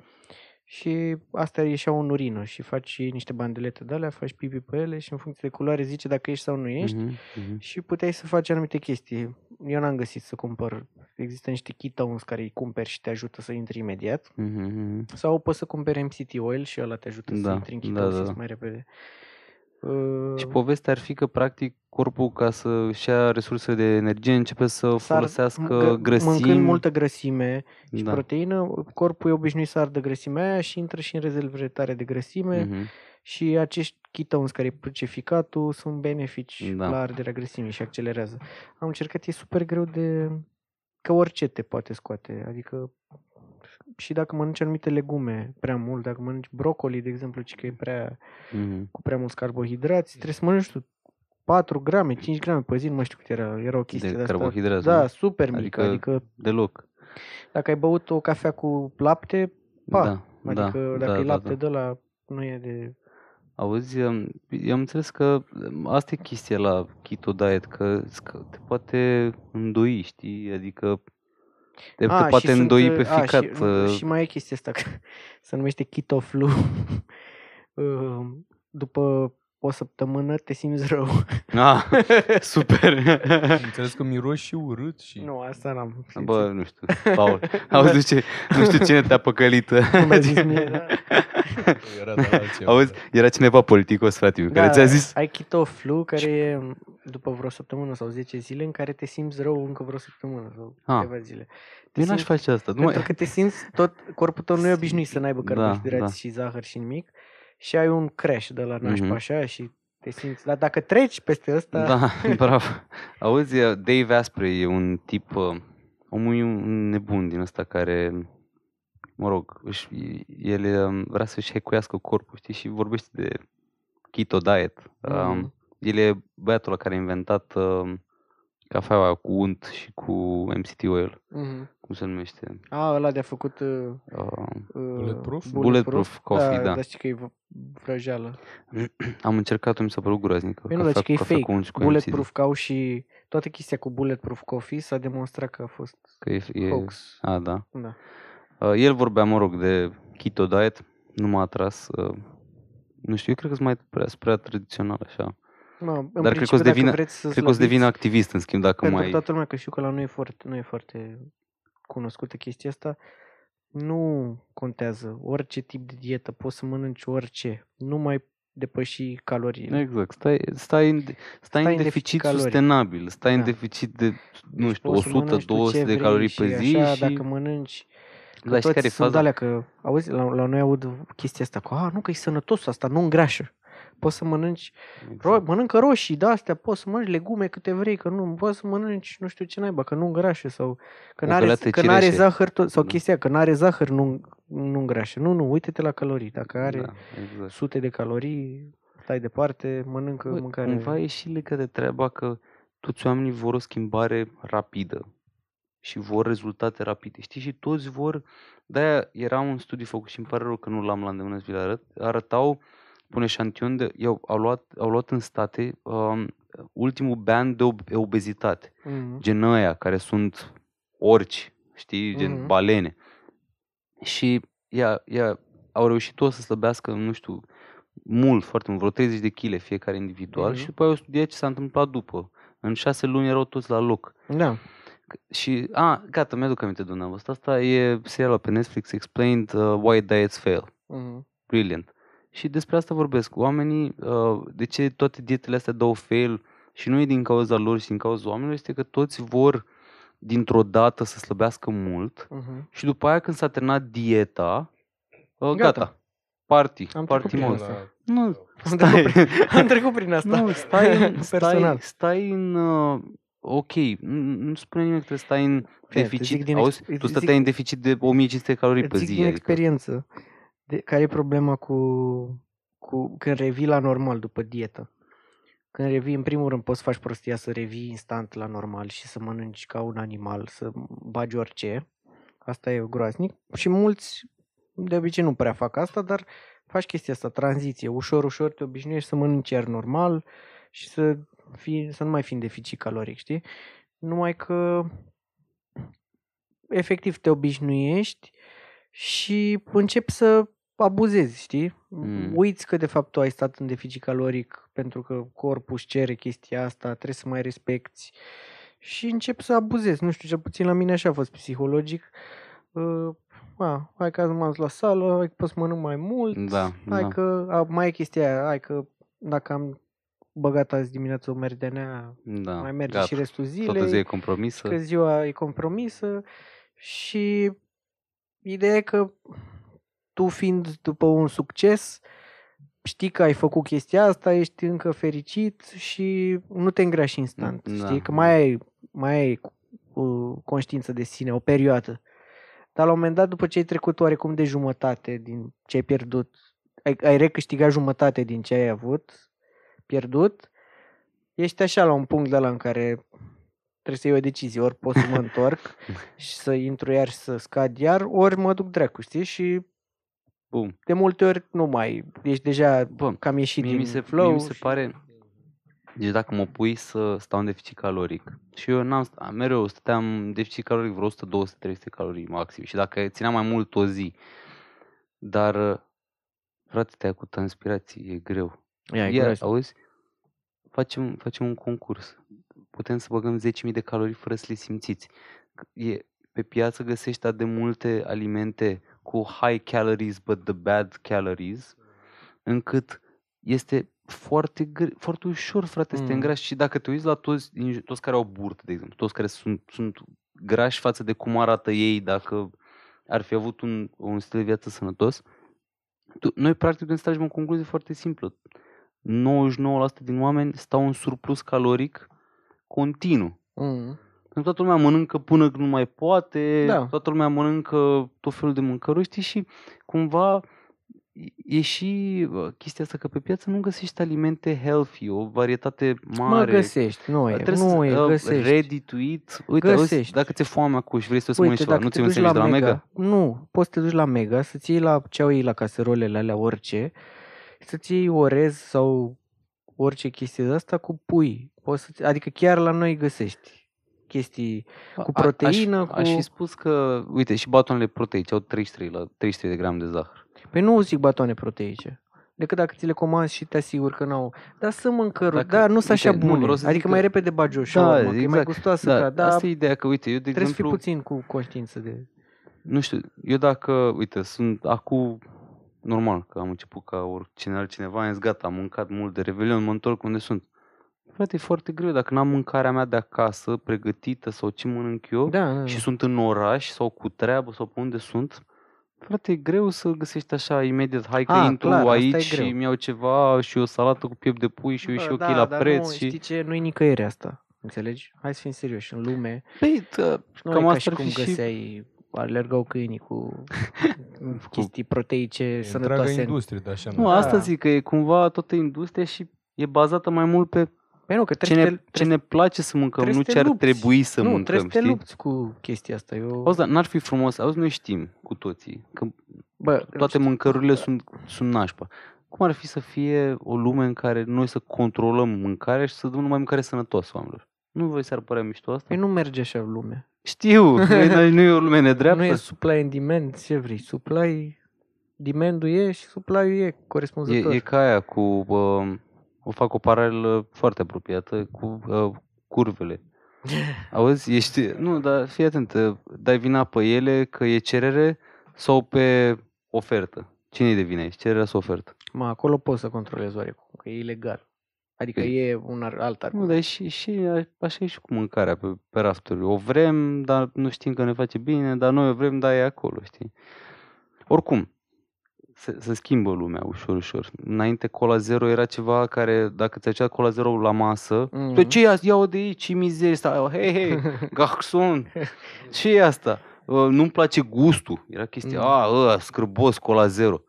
și astea ieșeau în urină și faci niște bandelete de alea, faci pipi pe ele și în funcție de culoare zice dacă ești sau nu ești Mhm, mhm. și puteai să faci anumite chestii. Eu n-am găsit să cumpăr. Există niște ketones care îi cumperi și te ajută să intri imediat. Mhm, mhm. Sau poți să cumperi MCT oil și ăla te ajută să Da, intri în da, da, ketosis da. mai repede. Și Uh, povestea ar fi că, practic, corpul, ca să-și ia resursele de energie, începe să s-ar- folosească gă- grăsimi. Mâncând multă grăsime și da. proteină, corpul e obișnuit să ardă grăsimea aia și intră și în rezervele tare de grăsime Mhm. și acești ketones care îi produce ficatul sunt benefici Da. la arderea grăsimii și accelerează. Am încercat, e super greu de... că orice te poate scoate, adică și dacă mănânci anumite legume prea mult, dacă mănânci brocoli, de exemplu, ci că e prea, Mhm. cu prea mulți carbohidrați, trebuie să mănânci tu 4 grame, 5 grame pe zi, nu mai știu cât era, era o chestie De de, asta. carbohidrați, Da, nu? super mică, Adică- adică, adică Deloc. dacă ai băut o cafea cu lapte, pa, da, adică da, dacă da, e da, lapte da. de la nu e de... Auzi, um, eu am înțeles că um, asta e chestia la keto diet, că, că te poate îndoi, știi? Adică te, te A, poate și sunt, îndoi pe uh, a, ficat. și, uh, și mai e chestia asta, că se numește keto flu. Uh, După o săptămână te simți rău. Ah, super! Am înțeles că miroși și urât și... nu, asta n-am simțit. Bă, nu știu, Paul, auzi, nu știu, nu știu cine te-a păcălit. Nu mi-a zis mie, da. Era de la altceva, Auzi, da. era cineva politicos, frate meu, care ți-a zis... Ai keto flu, care e după vreo săptămână sau 10 zile, în care te simți rău încă vreo săptămână sau Ah. câteva zile. Te Eu n-aș simți- face asta. Nu Pentru mai... că te simți tot, corpul tău nu e obișnuit să n-aibă Da, carbohidrați da. și zahăr și nimic și ai un crash de la nașpa Mhm. așa și te simți, dar dacă treci peste ăsta, Da, bravo. Auzi, Dave Asprey e un tip, uh, omul e un nebun din ăsta care, mă rog, își, el um, vrea să-și hecuiască corpul, știi, și vorbește de keto diet. Um, Mhm. el e băiatul ăla care a inventat um, cafeaua cu unt și cu MCT oil, Mhm. cum se numește? A, ăla de-a făcut uh, Uh, uh, Bulletproof? Bulletproof coffee, da. Dar știi că e v- vrăjeală. am încercat-o, mi s-a părut groaznică. Păi nu, dar știi că e cafea fake. cu unt și cu Bulletproof că au și toată chestia cu Bulletproof Coffee s-a demonstrat că a fost MCT. Că e, e, hoax. a, da. Da. Uh, el vorbea, mă rog, de keto diet, nu m-a atras. Uh, nu știu, eu cred că sunt mai prea, prea tradițional așa. No, în Dar cred că o principiu, să dacă devină- vreți să Cred că o să slăbiți, devină activist, în schimb, dacă pentru mai... toată lumea, că știu că la noi e foarte, nu e foarte cunoscută chestia asta, nu contează. Orice tip de dietă, poți să mănânci orice. Nu mai depăși caloriile. Exact, stai, stai, în, stai, în deficit caloric. sustenabil, stai în Da. deficit de, nu Deci știu, poți să mănânci tu 100-200 ce de vrei calorii și pe zi așa, și... dacă mănânci Da, și toți care e sunt faza? alea că, auzi, la, la noi aud chestia asta cu, a, nu că e sănătos asta, nu îngrașă. Poți să mănânci, ro- Exact. mănâncă roșii, de astea, poți să mănânci legume câte vrei, că nu, poți să mănânci nu știu ce naiba, că nu îngrașă sau că O n-are, găleată că n-are cireșe. zahăr tot, sau Da. chestia, că n-are zahăr, nu, nu îngrașă. Nu, nu, uite-te la calorii. Dacă are Da, exact. sute de calorii, stai departe, mănâncă Bă, mâncare. Cumva e și legat de treaba că toți oamenii vor o schimbare rapidă. și vor rezultate rapide, știi? Și toți vor, de-aia era un studiu făcut și îmi pare rău că nu l-am la îndemână să vi-l arăt, arătau un eșantion de, eu, au, luat, au luat în state um, ultimul ban de ob- obezitate, Mhm. gen ăia care sunt orci, știi, gen Mhm. balene. Și ea, ea, au reușit toți să slăbească, nu știu, mult, foarte mult, vreo 30 de kg fiecare individual Mhm. și după aia au studiat ce s-a întâmplat după. În șase luni erau toți la loc. Da. Și, a, gata, mi-aduc aminte de una asta. Asta e serialul pe Netflix, Explained uh, Why Diets Fail. Mhm. Brilliant. Și despre asta vorbesc. Oamenii, uh, de ce toate dietele astea dau fail și nu e din cauza lor și din cauza oamenilor, este că toți vor dintr-o dată să slăbească mult Mhm. și după aia când s-a terminat dieta, uh, gata, Gata. gata. party, Am party trecut mode. prin asta. Nu, Am trecut stai, prin, am trecut prin asta. nu, stai, în, stai, Personal. stai în, uh, ok, nu, nu spune nimeni că trebuie să stai în Fii, deficit, îți zic din auzi, ex- tu îți stăteai zic- în deficit de 1500 calorii pe Îți zic zi, din adică, experiență de, care e problema cu, cu când revii la normal după dietă. Când revii, în primul rând, poți să faci prostia să revii instant la normal și să mănânci ca un animal, să bagi orice. Asta e groaznic. Și mulți, de obicei, nu prea fac asta, dar faci chestia asta, tranziție. Ușor, ușor te obișnuiești să mănânci iar normal și să, fii, să nu mai fii în deficit caloric, știi? Numai că efectiv te obișnuiești și începi să abuzezi, știi? Mm. Uiți că de fapt tu ai stat în deficit caloric pentru că corpul își cere chestia asta, trebuie să mai respecti și începi să abuzezi. Nu știu, cel puțin la mine așa a fost psihologic. Uh, a, hai că azi m-am dus la sală, hai că pot să mănânc mai mult, Da, hai da. că a, mai e chestia aia, hai că dacă am băgat azi dimineață o merdenea, da, mai merge gata. și restul Toată zilei ziua e compromisă. că ziua e compromisă și ideea e că tu fiind după un succes, știi că ai făcut chestia asta, ești încă fericit și nu te îngrași instant. Da. Știi că mai ai, mai ai uh, conștiință de sine o perioadă. Dar la un moment dat, după ce ai trecut oarecum de jumătate din ce ai pierdut, ai, ai recâștigat jumătate din ce ai avut pierdut, ești așa la un punct de la în care trebuie să iei o decizie. Ori pot să mă întorc și să intru iar și să scad iar, ori mă duc dracu, știi? Și Bum. de multe ori nu mai, ești deja Bă, cam ieșit mie din mi se, flow. mie mi se și- pare... Deci dacă mă pui să stau în deficit caloric și eu n-am sta- mereu stăteam în deficit caloric vreo 100, 200, 300 calorii maxim și dacă țineam mai mult o zi, dar frate, te-ai cu transpirație, e greu. Ia, e Ia, groaznic. auzi? Facem, facem un concurs. Putem să băgăm 10.000 de calorii fără să le simțiți. E, pe piață găsești atât de multe alimente cu high calories but the bad calories, încât este foarte, gre- foarte ușor, frate, să te Mm. îngrași. Și dacă te uiți la toți, din ju- toți care au burtă, de exemplu, toți care sunt, sunt grași față de cum arată ei dacă ar fi avut un, un stil de viață sănătos, tu, noi practic putem să tragem o concluzie foarte simplă. 99% din oameni stau în surplus caloric continuu. Mm. Pentru toată lumea mănâncă până când nu mai poate, Da. toată lumea mănâncă tot felul de mâncăruri, știi, și cumva e- e și uh, chestia asta că pe piață nu găsești alimente healthy, o varietate Mă mare. găsești, nu e, Trebuie nu să, e, uh, găsești. Ready to eat. Uite, auzi, Găsești. dacă ți-e foame acum și vrei să să Uite, mănânci ceva, dacă nu te ți-e un duci serviciu la de la Mega? Nu, poți să te duci la Mega, să-ți iei la ce au ei la caserolele alea orice, să-ți iei orez sau orice chestie de asta cu pui. Poți să adică chiar la noi găsești chestii cu A- proteină, aș, aș cu- fi spus că, uite, și batoanele proteice au 33, la 33 de grame de zahăr. Păi nu zic batoane proteice. Decât dacă ți le comanzi și te asiguri că n-au. Dar sunt mâncăruri, Dacă- da, nu sunt așa uite, nu, bune. vreau să zic adică că- mai repede bagi o Da, șaurmă, că e mai exact. gustoasă, Da, ca, dar asta e ideea, că uite, eu de trebuie să fii exemplu, puțin cu conștiință de... nu știu, eu dacă, uite, sunt acum, normal, că am început ca oricine altcineva, am zis, gata, am mâncat mult de revelion, mă întorc unde sunt. Frate, e foarte greu, dacă n-am mâncarea mea de acasă, pregătită sau ce mănânc eu, Da, da, și da. sunt în oraș sau cu treabă sau pe unde sunt, frate, e greu să găsești așa imediat, hai că A, intru clar, asta e aici și greu. mi-au ceva și o salată cu piept de pui și, Bă, și ok da, la dar preț. nu, și... știi ce, nu-i nicăieri asta. Înțelegi? Hai să fim serioși. În lume, Păi, da, nu Cam e ca asta și ar cum fi și- găseai, alergau câinii cu chestii proteice E întreaga sănătoase. industrie de așa. Nu, nu? asta Da. zic, că e cumva toată industria și e bazată mai mult pe Păi nu, că Ce trebuie ne, să te, ce trebuie, ne place să mâncăm, trebuie nu să ce te ar lupți. trebui să nu, mâncăm, trebuie să te știi? lupți cu chestia asta. Eu, Auzi, dar n-ar fi frumos, auzi, noi știm cu toții că bă, toate mâncărurile sunt, sunt nașpa. Cum ar fi să fie o lume în care noi să controlăm mâncarea și să dăm numai mâncare sănătoasă oamenilor? Nu vă s-ar părea mișto asta? Păi nu merge așa lumea. Știu, noi, noi, nu e o lume nedreaptă. Nu e supply and demand, ce vrei? Supply, demand-ul e și supply-ul e E, corespunzător. e ca aia cu, uh, o fac o paralelă foarte apropiată cu uh, curvele. Auzi, ești, nu, dar fii atent, uh, dai vina pe ele că e cerere sau pe ofertă? Cine-i de vină aici, cererea sau ofertă? Mă, acolo poți să controlezi oarecum, că e ilegal. Adică Păi- e un ar- alt Nu, argument. dar e și, și a- așa e și cu mâncarea pe, pe rafturi. O vrem, dar nu știm că ne face bine, dar noi o vrem, dar e acolo, știi? Oricum, se, se schimbă lumea ușor, ușor. Înainte Cola Zero era ceva care, dacă ți-ai ceat Cola Zero la masă, mm-hmm. Mhm. tu ce ia, ia-o de aici, ce mizerie asta, hei, hei, garson, ce e asta? Uh, Nu-mi place gustul. Era chestia, Mm. a, ă, scârbos, Cola Zero.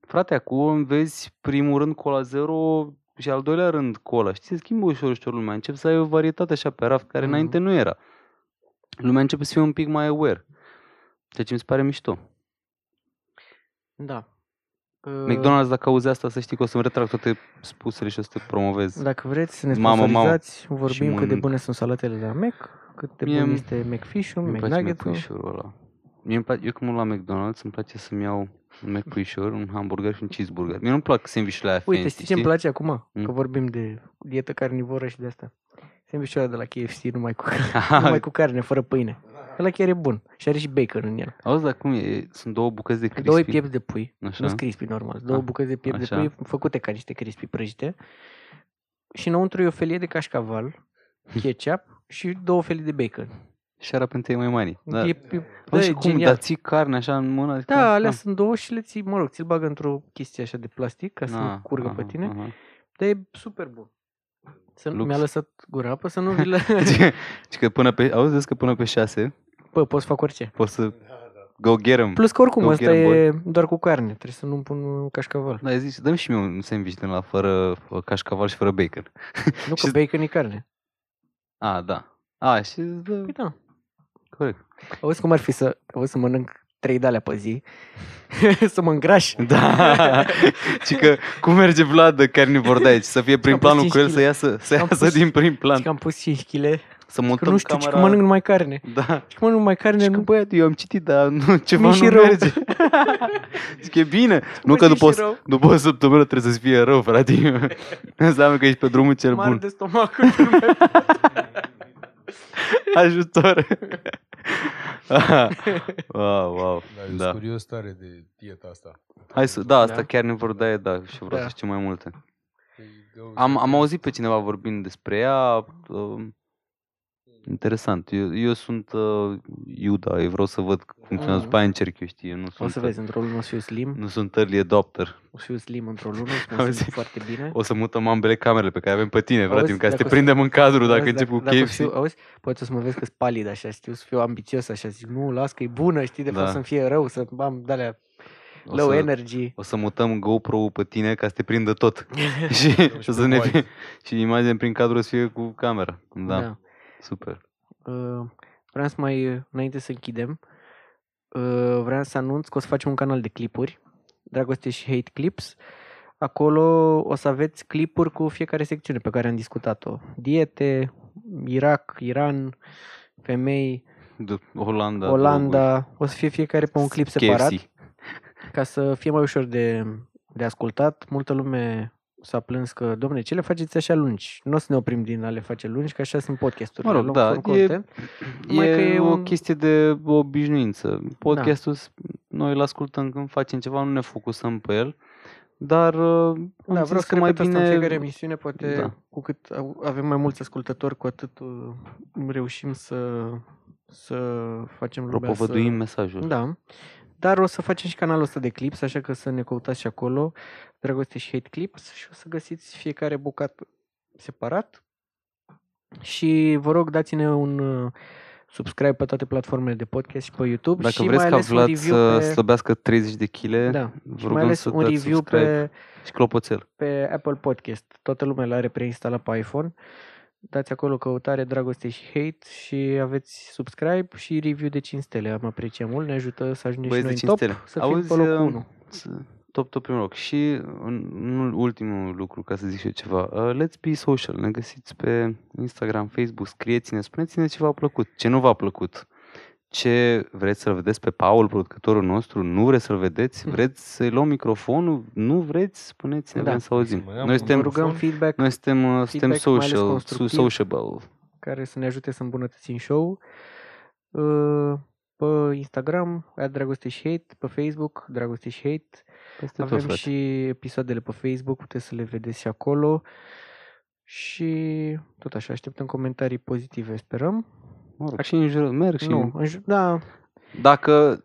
Frate, acum vezi primul rând Cola Zero și al doilea rând Cola. Știi, se schimbă ușor, ușor lumea. Încep să ai o varietate așa pe raft care Mhm. înainte nu era. Lumea începe să fie un pic mai aware. Ceea ce mi se pare mișto. Da. McDonald's, dacă auzi asta, să știi că o să-mi retrag toate spusele și o să te promovez. Dacă vreți să ne Mamă, mamă. sponsorizați, vorbim cât de mănânc. bune sunt salatele la Mac, cât de Mie bun îmi- este McFish-ul, Îmi place McNugget-ul. McFish-ul ăla. Mie îmi place, eu când mă la McDonald's îmi place să-mi iau un McFish-uri, un hamburger și un cheeseburger. Mie nu-mi plac sandwich-urile aia Uite, fancy, știi ce îmi place acum? Mm. Că vorbim de dietă carnivoră și de asta. Sandwich-ul ăla de la KFC numai cu, Aha, numai cu carne, fără pâine. Ăla chiar e bun. Și are și bacon în el. Auzi, dar cum e? Sunt două bucăți de crispy. Două piepți de pui. Așa. Nu crispy normal. Două Ah, bucăți de piept de așa. pui făcute ca niște crispy prăjite. Și înăuntru e o felie de cașcaval, ketchup și două felii de bacon. Și ara pentru ei mai mari. Da. E, e, Bă, da, și e cum, genial. dar ții carne așa în mână? Adică, Da, alea ah, sunt două și le ții, mă rog, ți-l bagă într-o chestie așa de plastic ca să na, nu curgă pe aha, tine. aha. Dar e super bun. Să, Lux. mi-a lăsat gura apă să nu vi le... Deci- Deci că până pe, auzi, vezi că până pe șase Bă, poți să fac orice. poți să go get 'em. Plus că oricum Go ăsta get 'em, boy. e doar cu carne. Trebuie să nu-mi pun uh, cașcaval. Da, zici, dă-mi și mie un sandwich din la fără fă, cașcaval și fără bacon. Nu că Și- bacon e carne. A, da. A, și îți dă, Păi da. corect. Auzi cum ar fi să, auzi să mănânc trei de pe zi, să mă îngraș. Da, și că cum merge Vlad de carnivor de aici? Să fie prin Am pus planul cu el, 5 să iasă, să Am iasă pus- din prin plan. Și că am pus 5 kg. Să Că montăm nu știu, ci camera. că mănânc numai carne. Da. Și că mănânc numai carne. Și că nu... băiat, eu am citit, dar nu, ceva Mi-e nu și rău. merge. Zic, e bine. Nu Mă că simt după, și o- rău. după o săptămână trebuie să-ți fie rău, frate. Înseamnă că ești pe drumul cel Mare bun. de stomacul. Ajutor. wow, wow. Da, eu Da. sunt curios tare de dieta asta. Hai să, da, asta Da. chiar ne vor da, da, și vreau Da. să știu mai multe. Păi, dă-o Am, să am fie- auzit pe cineva vorbind despre ea. Uh, interesant. Eu, eu sunt uh, Iuda, eu vreau să văd cum funcționează, Mhm. după aia încerc eu, știi, eu nu O sunt, să vezi, într-o lună o să fiu slim. nu sunt early adopter. O să fiu slim într-o lună, o să mă Auzi? simt foarte bine. O să mutăm ambele camerele pe care avem pe tine, frate, Auzi, ca să te dacă o să- prindem în cadru dacă Auzi, încep cu dacă o să KFC. fiu, auzi, poate o să mă vezi că sunt palid așa, știu, să fiu ambițios așa, zic, nu, las că e bună, știi, de fapt Da. să-mi fie rău, să am de-alea O low să- energy. O să mutăm GoPro-ul pe tine ca să te prindă tot. și, și și, să pe ne white. fie, și imagine prin cadru să fie cu camera. Da, Da. Super. Uh, vreau să mai, înainte să închidem, uh, vreau să anunț că o să facem un canal de clipuri, Dragoste și Hate Clips. Acolo o să aveți clipuri cu fiecare secțiune pe care am discutat-o. Diete, Irak, Iran, femei, Du- Olanda. droguri, Olanda. O să fie fiecare pe un clip KFC. separat. ca să fie mai ușor de, de ascultat. Multă lume s-a plâns că, domne, ce le faceți așa lungi? Nu o să ne oprim din a le face lungi, că așa sunt podcasturi. Mă rog, da, e- Numai e, că e o un- chestie de obișnuință. Podcastul, s- noi îl ascultăm când facem ceva, nu ne focusăm pe el, dar uh, am Da, vreau zis să că mai repet asta bine... în fiecare emisiune, poate Da. cu cât au- avem mai mulți ascultători, cu atât uh, reușim să, să facem lumea Propovăduim să... mesajul. Da. Dar o să facem și canalul ăsta de clips, așa că să ne căutați și acolo, Dragoste și Hate Clips și o să găsiți fiecare bucat separat. Și vă rog, dați-ne un uh, subscribe pe toate platformele de podcast și pe YouTube Dacă și vreți mai ca ales un Vlad review să pe, slăbească 30 de kg, da, vă și mai rugăm ales să un dați review subscribe pe, și clopoțel. pe Apple Podcast. Toată lumea l-are preinstalat pe iPhone. Dați acolo căutare Dragoste și Hate și aveți subscribe și review de 5 stele. Am apreciat mult, ne ajută să ajungem și Băieți noi de în 5 top, stele. să fim Auzi, pe locul uh, 1. Să- Top, top primul loc. Și un, un ultimul lucru, ca să zic și eu ceva. Uh, let's be social. Ne găsiți pe Instagram, Facebook. Scrieți-ne, spuneți-ne ce v-a plăcut, ce nu v-a plăcut. Ce vreți să-l vedeți pe Paul, producătorul nostru? Nu vreți să-l vedeți? Mhm. Vreți să-i luăm microfonul? Nu vreți? Spuneți-ne, Da. vrem să auzim. Să mă iau Noi un suntem, Vă rugăm microfon. feedback noi suntem, uh, suntem feedback, mai ales social, su- constructiv. sociable. care să ne ajute să îmbunătățim show Uh, pe Instagram, Dragoste și Hate, pe Facebook, Dragoste și Hate. Peste tot, Avem frate. și episoadele pe Facebook, puteți să le vedeți și acolo. Și tot așa, așteptăm comentarii pozitive, sperăm. Mă rog, și înjură, merg și Nu, înju- da, Dacă,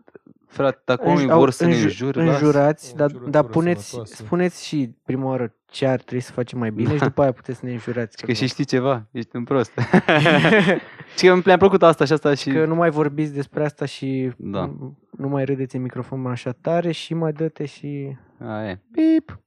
frate, dacă oamenii înj- vor să ne înju- înjure, lasă. înjurați, O dar, înjurătură dar puneți, sănătoasă. spuneți și prima oară ce ar trebui să facem mai bine și Da. după aia puteți să ne înjurați. Că și știi ceva, ești un prost. și că mi-a plăcut asta și asta și... că nu mai vorbiți despre asta și Da. nu mai râdeți în microfon așa tare și mai dă-te și A, e. Bip!